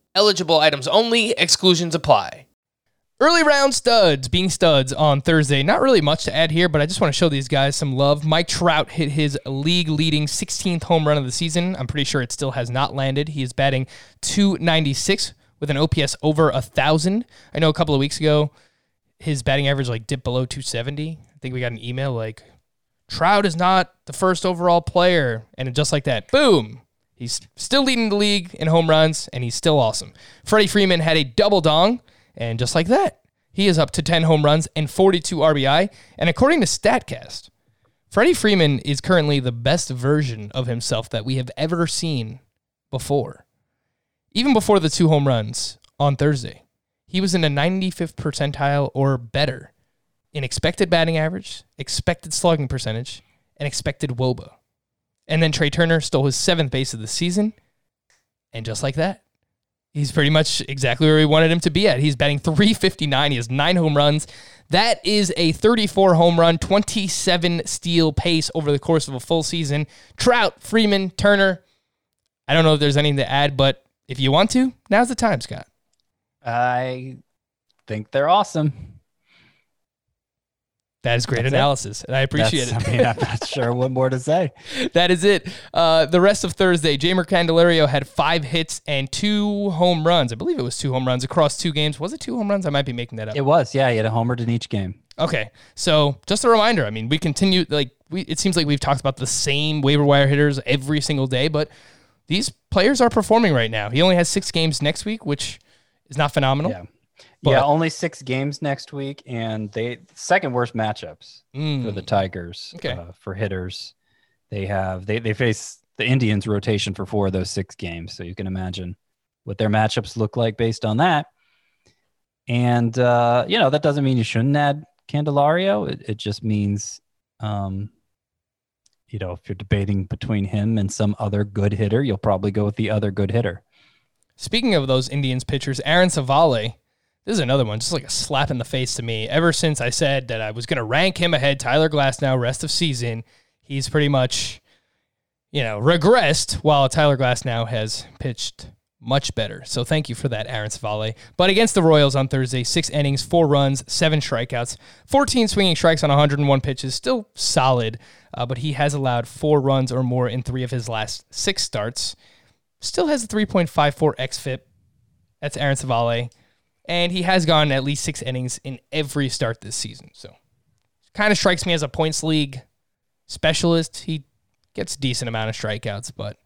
Eligible items only, exclusions apply. Early round studs being studs on Thursday. Not really much to add here, but I just want to show these guys some love. Mike Trout hit his league leading 16th home run of the season. I'm pretty sure it still has not landed. He is batting 296 with an OPS over a thousand. I know a couple of weeks ago his batting average like dipped below 270. I think we got an email like Trout is not the first overall player, and just like that, boom, He's still leading the league in home runs, and he's still awesome. Freddie Freeman had a double dong, and just like that, he is up to 10 home runs and 42 RBI. And according to StatCast, Freddie Freeman is currently the best version of himself that we have ever seen before. Even before the two home runs on Thursday, he was in a 95th percentile or better in expected batting average, expected slugging percentage, and expected WOBA. And then Trea Turner stole his seventh base of the season. And just like that, he's pretty much exactly where we wanted him to be at. He's batting 359. He has nine home runs. That is a 34 home run, 27 steal pace over the course of a full season. Trout, Freeman, Turner. I don't know if there's anything to add, but if you want to, now's the time, Scott. I think they're awesome. That is great That's it. analysis, and I appreciate That's- it. I mean, I'm not sure what more to say. that is it. Uh, the rest of Thursday, Jeimer Candelario had five hits and two home runs. I believe it was two home runs across two games. Was it two home runs? I might be making that up. It was, yeah. He had a homer in each game. Okay, so just a reminder. I mean, we continue like we. It seems like we've talked about the same waiver wire hitters every single day, but these players are performing right now. He only has six games next week, which is not phenomenal. Yeah. But- yeah, only six games next week, and they second worst matchups Mm. for the Tigers Okay. uh, for hitters. They have they they face the Indians rotation for four of those six games, so you can imagine what their matchups look like based on that. And uh, you know that doesn't mean you shouldn't add Candelario. It, it just means, um, you know, if you're debating between him and some other good hitter, you'll probably go with the other good hitter. Speaking of those Indians pitchers, Aaron Civale, this is another one, just like a slap in the face to me. Ever since I said that I was going to rank him ahead, Tyler Glasnow, rest of season, he's pretty much, you know, regressed while Tyler Glasnow has pitched much better. So thank you for that, Aaron Civale. But against the Royals on Thursday, six innings, four runs, seven strikeouts, 14 swinging strikes on 101 pitches, still solid, uh, but he has allowed four runs or more in three of his last six starts still has a 3.54 xFIP. That's Aaron Civale. And he has gone at least six innings in every start this season. So kind of strikes me as a points league specialist. He gets a decent amount of strikeouts, but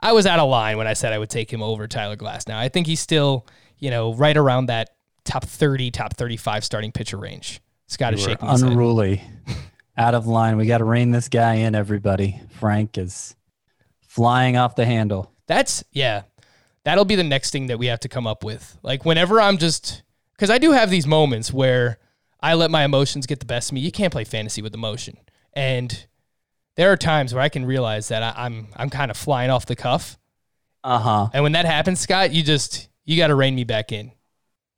I was out of line when I said I would take him over Tyler Glass. Now I think he's still, you know, right around that top 30, top 35 starting pitcher range. Scott is You shaking unruly, out of line. We got to rein this guy in. Everybody, Frank is flying off the handle. That's yeah. That'll be the next thing that we have to come up with. Like whenever I'm just because I do have these moments where I let my emotions get the best of me. You can't play fantasy with emotion, and there are times where I can realize that I, I'm I'm kind of flying off the cuff. Uh huh. And when that happens, Scott, you just you got to rein me back in.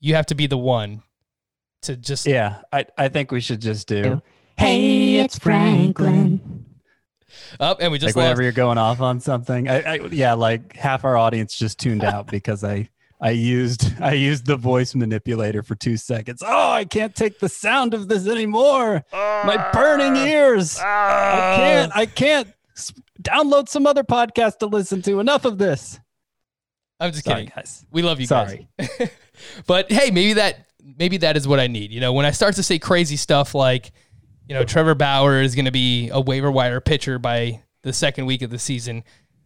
You have to be the one to just Yeah, I, I think we should just do Hey, it's Franklin. Up, and we just like whenever you're going off on something. I, I yeah, like half our audience just tuned out because I I used I used the voice manipulator for two seconds. Oh, I can't take the sound of this anymore. My ah. burning ears. Ah. I can't. I can't. S- Download some other podcast to listen to. Enough of this. I'm just Sorry, kidding. guys. We love you Sorry. guys. but hey, maybe that maybe that is what I need. You know, when I start to say crazy stuff like, you know, Trevor Bauer is going to be a waiver wire pitcher by the second week of the season.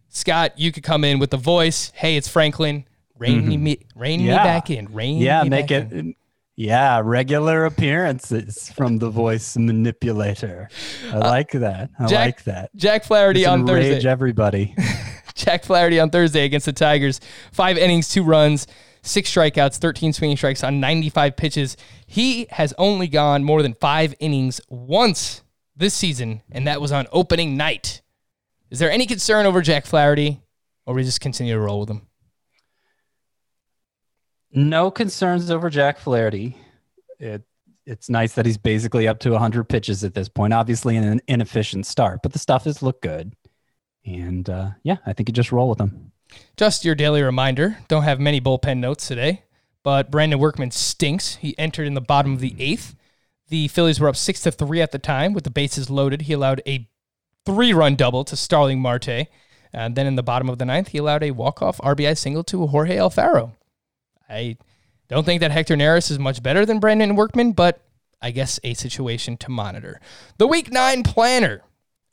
Scott, you could come in with the voice. Hey, it's Franklin. Rein me, rein me Mm-hmm. Yeah. back in. Rein Yeah, me make it. in. Yeah, regular appearances from the voice manipulator. I like that. I Jack- like that. Jack Flaherty Just on Thursday. everybody. Jack Flaherty on Thursday against the Tigers. Five innings, two runs, six strikeouts, 13 swinging strikes on 95 pitches. He has only gone more than five innings once this season, and that was on opening night. Is there any concern over Jack Flaherty, or we just continue to roll with him? No concerns over Jack Flaherty. It it's nice that he's basically up to 100 pitches at this point. Obviously, an inefficient start, but the stuff has looked good. And uh, yeah, I think you just roll with him. Just your daily reminder don't have many bullpen notes today, but Brandon Workman stinks. He entered in the bottom of the hmm. eighth. The Phillies were up six to three at the time with the bases loaded. He allowed a three run double to Starling Marte. And then in the bottom of the ninth, he allowed a walk off RBI single to Jorge Alfaro. I don't think that Hector Neris is much better than Brandon Workman, but I guess a situation to monitor. The week nine planner.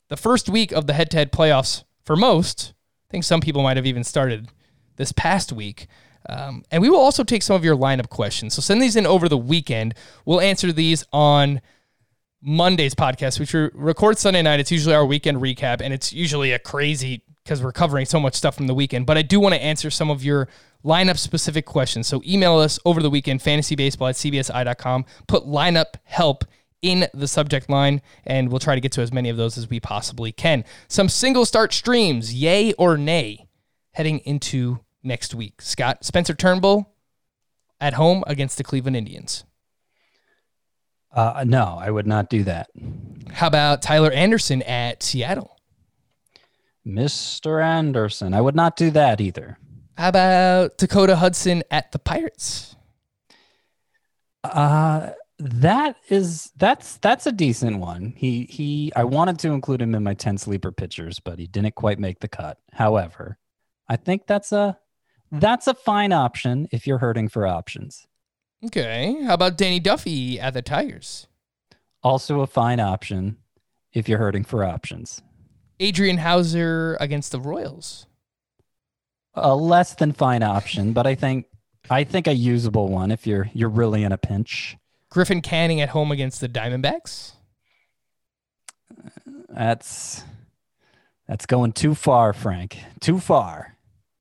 The first week of the head to head playoffs for most. I think some people might have even started this past week. Um, and we will also take some of your lineup questions. So send these in over the weekend. We'll answer these on Monday's podcast, which we record Sunday night. It's usually our weekend recap, and it's usually a crazy because we're covering so much stuff from the weekend. But I do want to answer some of your lineup specific questions. So email us over the weekend, fantasybaseball at cbsi.com. Put lineup help in the subject line, and we'll try to get to as many of those as we possibly can. Some single start streams, yay or nay, heading into next week. Scott, Spencer Turnbull at home against the Cleveland Indians. Uh, no, I would not do that. How about Tyler Anderson at Seattle? Mr. Anderson, I would not do that either. How about Dakota Hudson at the Pirates? Uh, That is that's that's a decent one. He he I wanted to include him in my 10 sleeper pitchers, but he didn't quite make the cut. However, I think that's a hmm. that's a fine option if you're hurting for options. Okay. How about Danny Duffy at the Tigers? Also a fine option if you're hurting for options. Adrian Houser against the Royals. A less than fine option, but I think I think a usable one if you're you're really in a pinch. Griffin Canning at home against the Diamondbacks. That's that's going too far, Frank. Too far.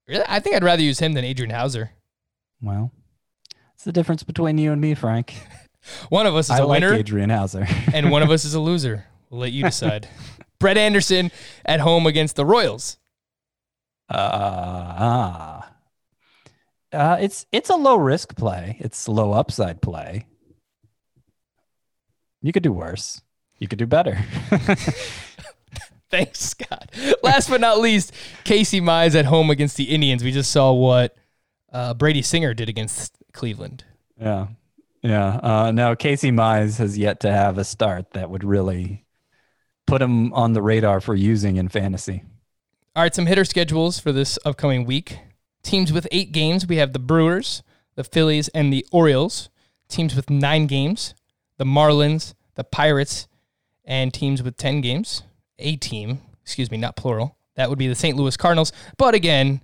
Really? I think I'd rather use him than Adrian Houser. Well, it's the difference between you and me, Frank. One of us is I a like winner Adrian Houser. and one of us is a loser. We'll let you decide. Brett Anderson at home against the Royals. Uh, uh, it's it's a low risk play. It's a low upside play. You could do worse. You could do better. Thanks, Scott. Last but not least, Casey Mize at home against the Indians. We just saw what uh, Brady Singer did against Cleveland. yeah, yeah. Uh, now Casey Mize has yet to have a start that would really put him on the radar for using in fantasy. All right, some hitter schedules for this upcoming week. Teams with eight games, we have the Brewers, the Phillies, and the Orioles. Teams with nine games, the Marlins, the Pirates, and teams with 10 games, a team, excuse me, not plural. That would be the St. Louis Cardinals. But again,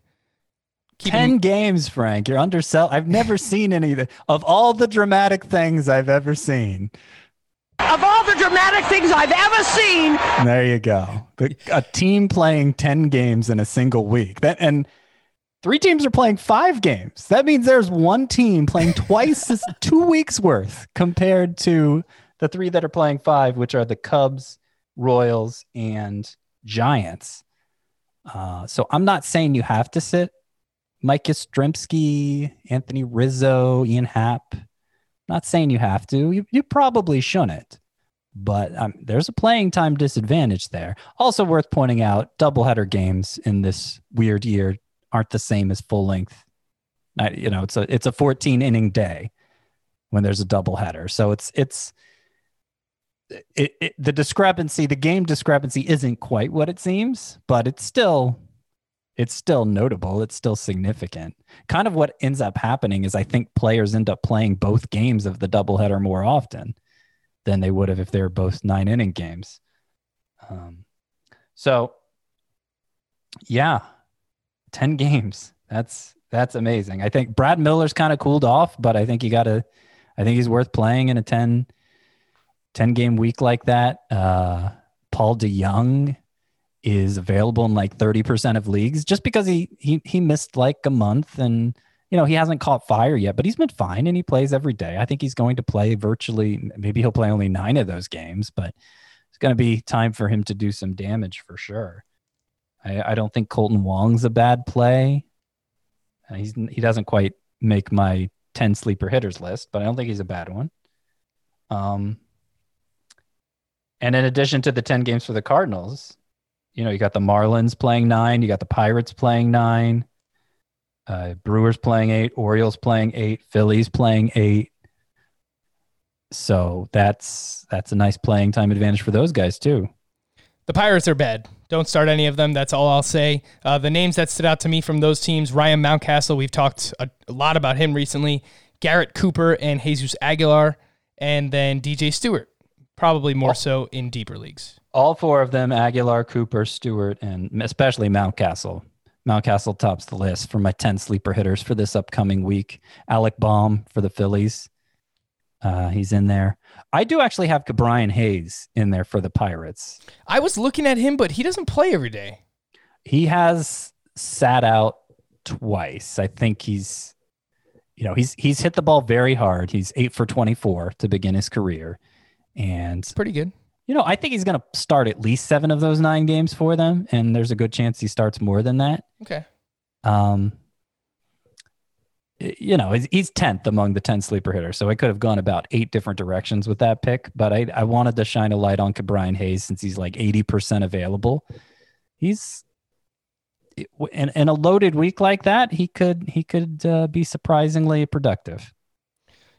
keep in- Ten games, Frank. You're undersell. I've never seen any of the, of all the dramatic things I've ever seen. Of all the dramatic things I've ever seen, There you go. The- A team playing 10 games in a single week. That and three teams are playing 5 games. That means there's one team playing twice this 2 weeks worth compared to the three that are playing 5 which are the Cubs, Royals and Giants. Uh, so I'm not saying you have to sit Mike Yastrzemski, Anthony Rizzo, Ian Happ. Not saying you have to. You, you probably shouldn't but um, there's a playing time disadvantage there. Also worth pointing out, doubleheader games in this weird year aren't the same as full length. I- You know, it's a it's a 14 inning day when there's a doubleheader, so it's it's it, it the discrepancy, the game discrepancy isn't quite what it seems, but it's still it's still notable. It's still significant. Kind of what ends up happening is I think players end up playing both games of the doubleheader more often than they would have if they were both nine inning games. Um, so, yeah, ten games. That's that's amazing. I think Brad Miller's kind of cooled off, but I think you got to. I think he's worth playing in a 10, 10 game week like that. Uh, Paul DeJong is available in like thirty percent of leagues just because he he he missed like a month and you know, he hasn't caught fire yet, but he's been fine and he plays every day. I think he's going to play virtually, maybe he'll play only nine of those games, but it's going to be time for him to do some damage for sure. I, I don't think Kolten Wong's a bad play. Uh, he's, he doesn't quite make my 10 sleeper hitters list, but I don't think he's a bad one. Um, and in addition to the 10 games for the Cardinals, you know, you got the Marlins playing nine, you got the Pirates playing nine. Uh, Brewers playing eight, Orioles playing eight, Phillies playing eight. So that's that's a nice playing time advantage for those guys too. The Pirates are bad. Don't start any of them. That's all I'll say. Uh, the names that stood out to me from those teams Ryan Mountcastle, we've talked a, a lot about him recently. Garrett Cooper and Jesus Aguilar, and then DJ Stewart, probably more so in deeper leagues. All four of them: Aguilar, Cooper, Stewart, and especially Mountcastle. Mountcastle tops the list for my ten sleeper hitters for this upcoming week. Alec Bohm for the Phillies. Uh, he's in there. I do actually have Brian Hayes in there for the Pirates. I was looking at him, but he doesn't play every day. he has sat out twice. I think he's, you know, he's he's hit the ball very hard. He's eight for twenty four to begin his career, and Pretty good. you know, I think he's going to start at least seven of those nine games for them, and there's a good chance he starts more than that. Okay. Um, you know, he's- he's tenth among the ten sleeper hitters, so I could have gone about eight different directions with that pick, but I I wanted to shine a light on Brian Hayes since he's like eighty percent available. He's in, in a loaded week like that, he could he could uh, be surprisingly productive.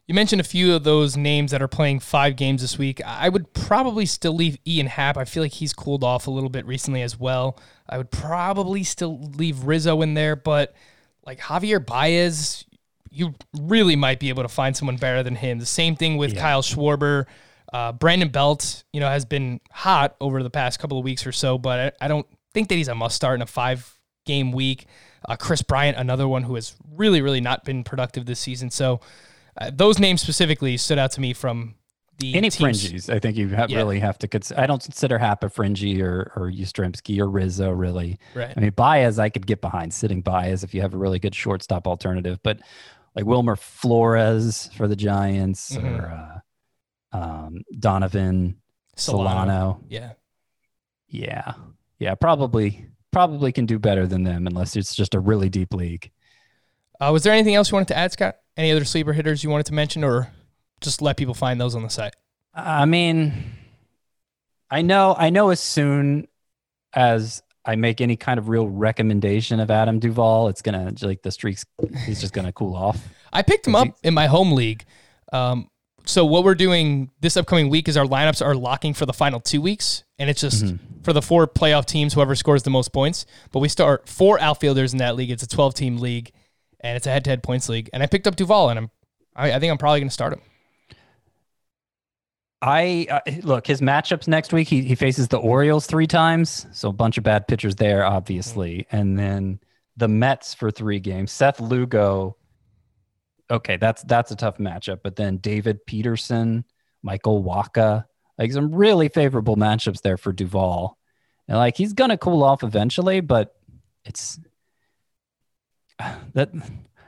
You mentioned a few of those names that are playing five games this week. I would probably still leave Ian Happ. I feel like he's cooled off a little bit recently as well. I would probably still leave Rizzo in there, but like Javier Baez, you really might be able to find someone better than him. The same thing with Kyle Schwarber. Uh, Brandon Belt, you know, has been hot over the past couple of weeks or so, but I, I don't think that he's a must start in a five game week. Uh, Kris Bryant, another one who has really, really not been productive this season. So uh, those names specifically stood out to me from the Any teams. fringies, I think you ha- Yeah. really have to consider. I don't consider Happ a fringy or or Yastrzemski or Rizzo really. Right. I mean, Baez, I could get behind sitting Baez if you have a really good shortstop alternative, but like Wilmer Flores for the Giants Mhm. or uh, um, Donovan Solano. Solano. Yeah. Yeah, yeah, probably probably can do better than them unless it's just a really deep league. Uh, was there anything else you wanted to add, Scott? Any other sleeper hitters you wanted to mention, or just let people find those on the site? I mean, I know, I know. As soon as I make any kind of real recommendation of Adam Duvall, it's gonna like the streaks. He's just gonna cool off. I picked him up in my home league. Um, so what we're doing this upcoming week is our lineups are locking for the final two weeks, and it's just for the four playoff teams, whoever scores the most points. But we start four outfielders in that league. It's a 12 team league, and it's a head to head points league. And I picked up Duvall, and I'm I, I think I'm probably going to start him. I uh, look his matchups next week. He he faces the Orioles three times, so a bunch of bad pitchers there, obviously, and then the Mets for three games. Seth Lugo. Okay, that's that's a tough matchup, but then David Peterson, Michael Wacha, like some really favorable matchups there for Duvall, and like he's gonna cool off eventually, but it's that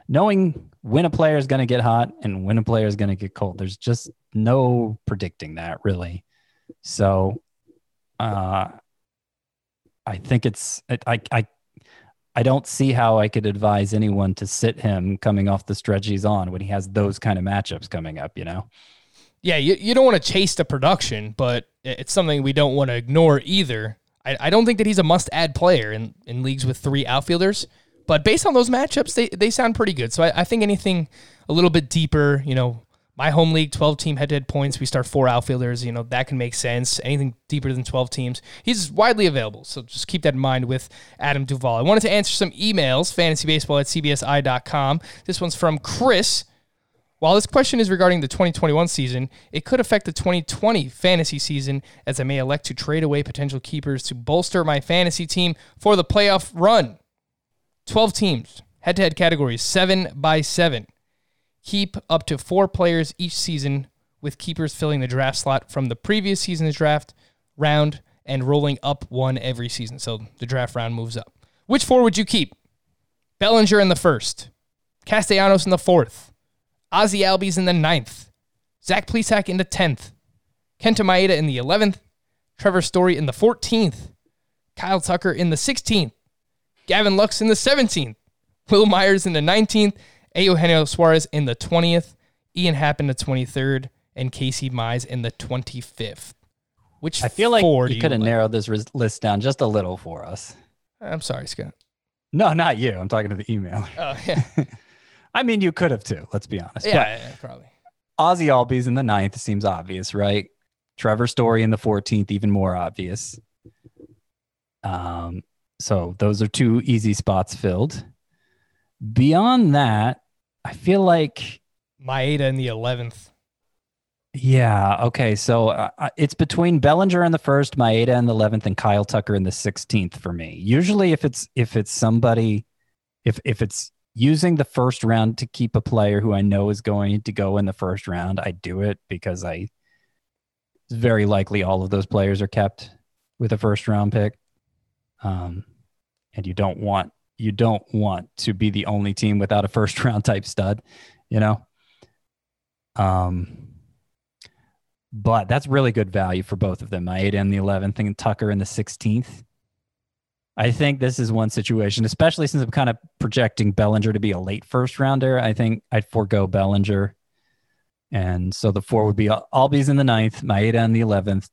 knowing when a player is to get hot and when a player is to get cold there's just no predicting that really so uh i think it's i i i don't see how i could advise anyone to sit him coming off the stretch he's on when he has those kind of matchups coming up you know Yeah, you, you don't want to chase the production, but it's something we don't want to ignore either. I, I don't think that he's a must add player in, in leagues with three outfielders, but based on those matchups, they, they sound pretty good. So I, I think anything a little bit deeper, you know, my home league, 12 team head to head points, we start four outfielders, you know, that can make sense. Anything deeper than 12 teams, he's widely available. So just keep that in mind with Adam Duvall. I wanted to answer some emails, fantasybaseball at cbsi.com. This one's from Chris. While this question is regarding the 2021 season, it could affect the 2020 fantasy season as I may elect to trade away potential keepers to bolster my fantasy team for the playoff run. 12 teams, head to head categories, 7 by 7. Keep up to four players each season, with keepers filling the draft slot from the previous season's draft round and rolling up one every season. So the draft round moves up. Which four would you keep? Bellinger in the first, Castellanos in the fourth. Ozzy Albies in the ninth, Zach Plesac in the 10th, Kenta Maeda in the 11th, Trevor Story in the 14th, Kyle Tucker in the 16th, Gavin Lux in the 17th, Wil Myers in the 19th, Eugenio Suarez in the 20th, Ian Happ in the 23rd, and Casey Mize in the 25th. Which i feel like you could have like? narrowed this ris- list down just a little for us I'm sorry, Scott. no not you i'm talking to the email Oh, yeah. i mean you could have too let's be honest yeah, But- yeah, probably. Ozzy Albies in the ninth seems obvious, right? Trevor Story in the 14th, even more obvious. Um, so those are two easy spots filled. Beyond that, I feel like, Maeda in the 11th. yeah, okay. So uh, uh, it's between Bellinger in the first, Maeda in the 11th, and Kyle Tucker in the 16th for me. Usually, if it's if it's somebody, if if it's using the first round to keep a player who I know is going to go in the first round, I do it because I it's very likely all of those players are kept with a first round pick. Um, and you don't want you don't want to be the only team without a first round type stud, you know. Um, but that's really good value for both of them. Maeda in the 11th and Tucker in the 16th. I think this is one situation, especially since I'm kind of projecting Bellinger to be a late first rounder. I think I'd forego Bellinger. And so the four would be Al- Albies in the ninth, Maeda in the 11th,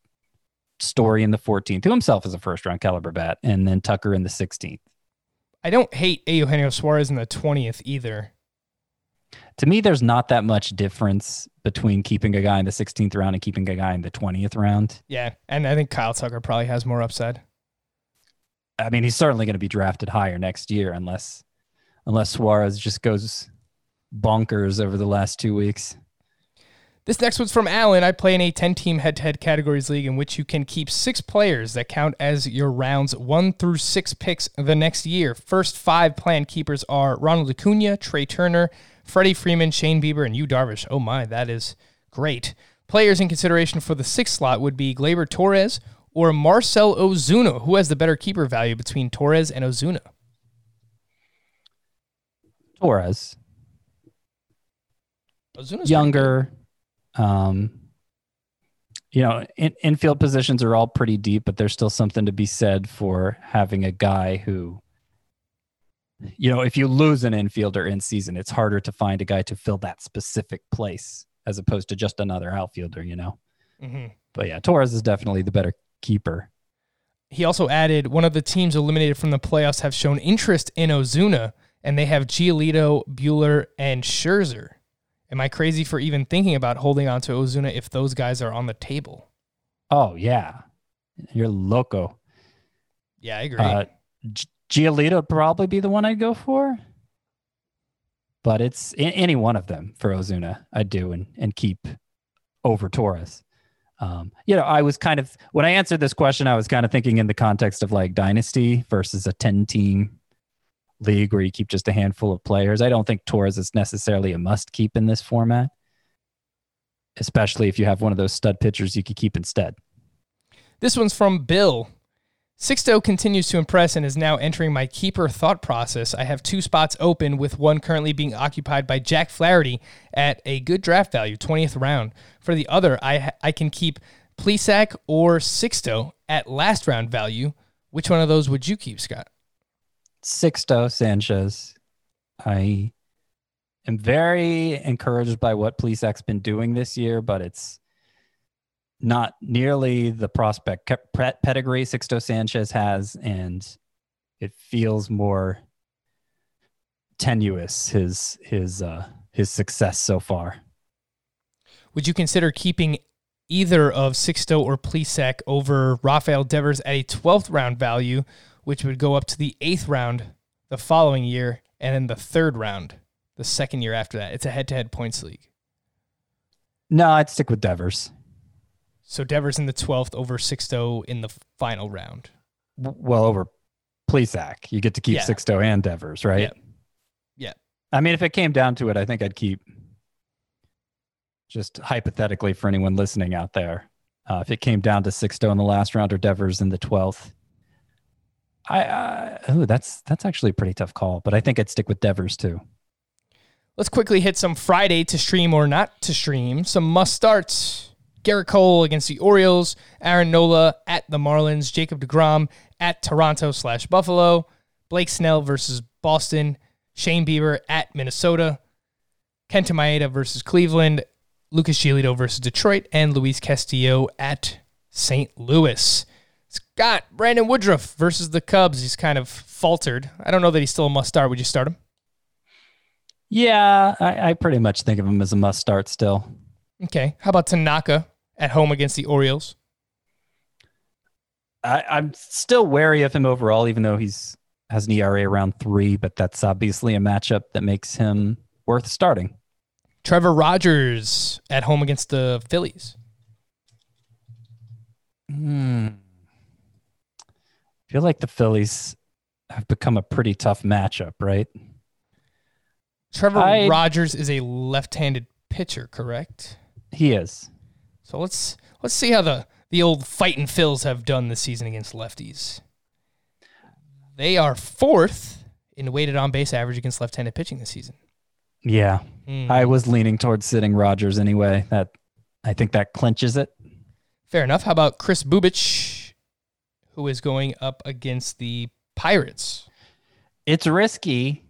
Story in the 14th, who himself is a first round caliber bat, and then Tucker in the 16th. I don't hate Eugenio Suarez in the 20th either. To me, there's not that much difference between keeping a guy in the 16th round and keeping a guy in the 20th round. Yeah, and I think Kyle Tucker probably has more upside. I mean, he's certainly going to be drafted higher next year unless unless Suarez just goes bonkers over the last two weeks. This next one's from Alan. I play in a 10 team head to head categories league in which you can keep six players that count as your rounds one through six picks the next year. First five planned keepers are Ronald Acuna, Trea Turner, Freddie Freeman, Shane Bieber, and Yu Darvish. Oh my, that is great. Players in consideration for the sixth slot would be Gleyber Torres or Marcel Ozuna. Who has the better keeper value between Torres and Ozuna? Torres, Ozuna's younger. Um, you know, in, infield positions are all pretty deep, but there's still something to be said for having a guy who, you know, if you lose an infielder in season, it's harder to find a guy to fill that specific place as opposed to just another outfielder, you know. Mhm. But yeah, Torres is definitely the better keeper. He also added one of the teams eliminated from the playoffs have shown interest in Ozuna, and they have Giolito, Buehler, and Scherzer. Am I crazy for even thinking about holding on to Ozuna if those guys are on the table? Oh yeah, you're loco. Yeah, I agree. Uh, G- Giolito would probably be the one I'd go for, but it's any one of them for Ozuna. I'd do and and keep over Torres. Um, you know, I was kind of when I answered this question, I was kind of thinking in the context of like dynasty versus a ten team league where you keep just a handful of players. I don't think Torres is necessarily a must keep in this format, especially if you have one of those stud pitchers you could keep instead. This one's from Bill. Sixto continues to impress and is now entering my keeper thought process. I have two spots open, with one currently being occupied by Jack Flaherty at a good draft value, 20th round. For the other, I I can keep Plesac or Sixto at last round value. Which one of those would you keep, Scott? Sixto Sanchez. I am very encouraged by what Plesac's been doing this year, but it's not nearly the prospect pedigree Sixto Sanchez has, and it feels more tenuous his his uh his success so far. Would you consider keeping either of Sixto or Plesac over Rafael Devers at a 12th round value, which would go up to the eighth round the following year, and then the third round the second year after that? It's a head to head points league. No, I'd stick with Devers. So Devers in the 12th over Sixto in the final round. Well, over Plesac, you get to keep Yeah. Sixto and Devers, right? Yeah. Yeah. I mean, if it came down to it, I think I'd keep. Just hypothetically, for anyone listening out there, uh, if it came down to Sixto in the last round or Devers in the twelfth, I oh, that's that's actually a pretty tough call. But I think I'd stick with Devers too. Let's quickly hit some Friday to stream or not to stream. Some must starts. Gerrit Cole against the Orioles, Aaron Nola at the Marlins, Jacob DeGrom at Toronto slash Buffalo, Blake Snell versus Boston, Shane Bieber at Minnesota, Kenta Maeda versus Cleveland, Lucas Giolito versus Detroit, and Luis Castillo at St. Louis. Scott, Brandon Woodruff versus the Cubs. He's kind of faltered. I don't know that he's still a must start. Would you start him? Yeah, I, I pretty much think of him as a must start still. Okay. How about Tanaka at home against the Orioles? I, I'm still wary of him overall, even though he's has an ERA around three. But that's obviously a matchup that makes him worth starting. Trevor Rogers at home against the Phillies. Hmm. I feel like the Phillies have become a pretty tough matchup, right? Trevor I- Rogers is a left-handed pitcher, correct? He is. So let's let's see how the the old fighting Phils have done this season against lefties. They are fourth in weighted on base average against left-handed pitching this season. Yeah. Hmm. I was leaning towards sitting Rogers anyway. That I think that clinches it. Fair enough. How about Kris Bubic, who is going up against the Pirates? It's risky,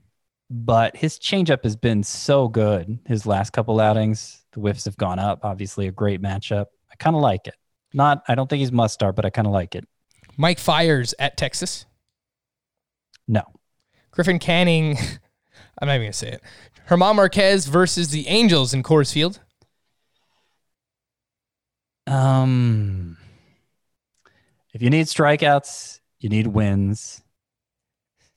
but his changeup has been so good his last couple outings. The whiffs have gone up. Obviously, a great matchup. I kind of like it. Not, I don't think he's must start, but I kind of like it. Mike Fiers at Texas. No. Griffin Canning. I'm not even gonna say it. German Marquez versus the Angels in Coors Field. Um, if you need strikeouts, you need wins,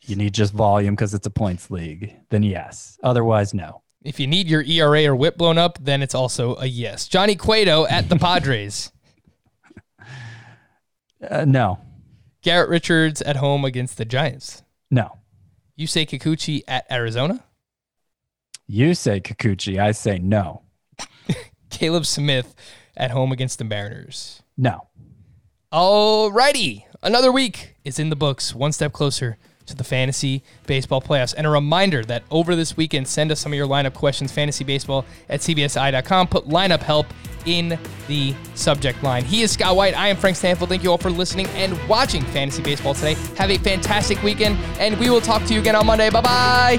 you need just volume because it's a points league, then yes. Otherwise, no. If you need your ERA or WHIP blown up, then it's also a yes. Johnny Cueto at the Padres. Uh, no, Garrett Richards at home against the Giants. no. Yusei Kikuchi at Arizona. You say Kikuchi, I say no, Caleb Smith at home against the Mariners. no. Alrighty, another week is in the books, one step closer to the fantasy baseball playoffs. And a reminder that over this weekend, send us some of your lineup questions, fantasybaseball at cbsi.com. Put lineup help in the subject line. He is Scott White. I am Frank Stampfl. Thank you all for listening and watching fantasy baseball today. Have a fantastic weekend, and we will talk to you again on Monday. Bye bye.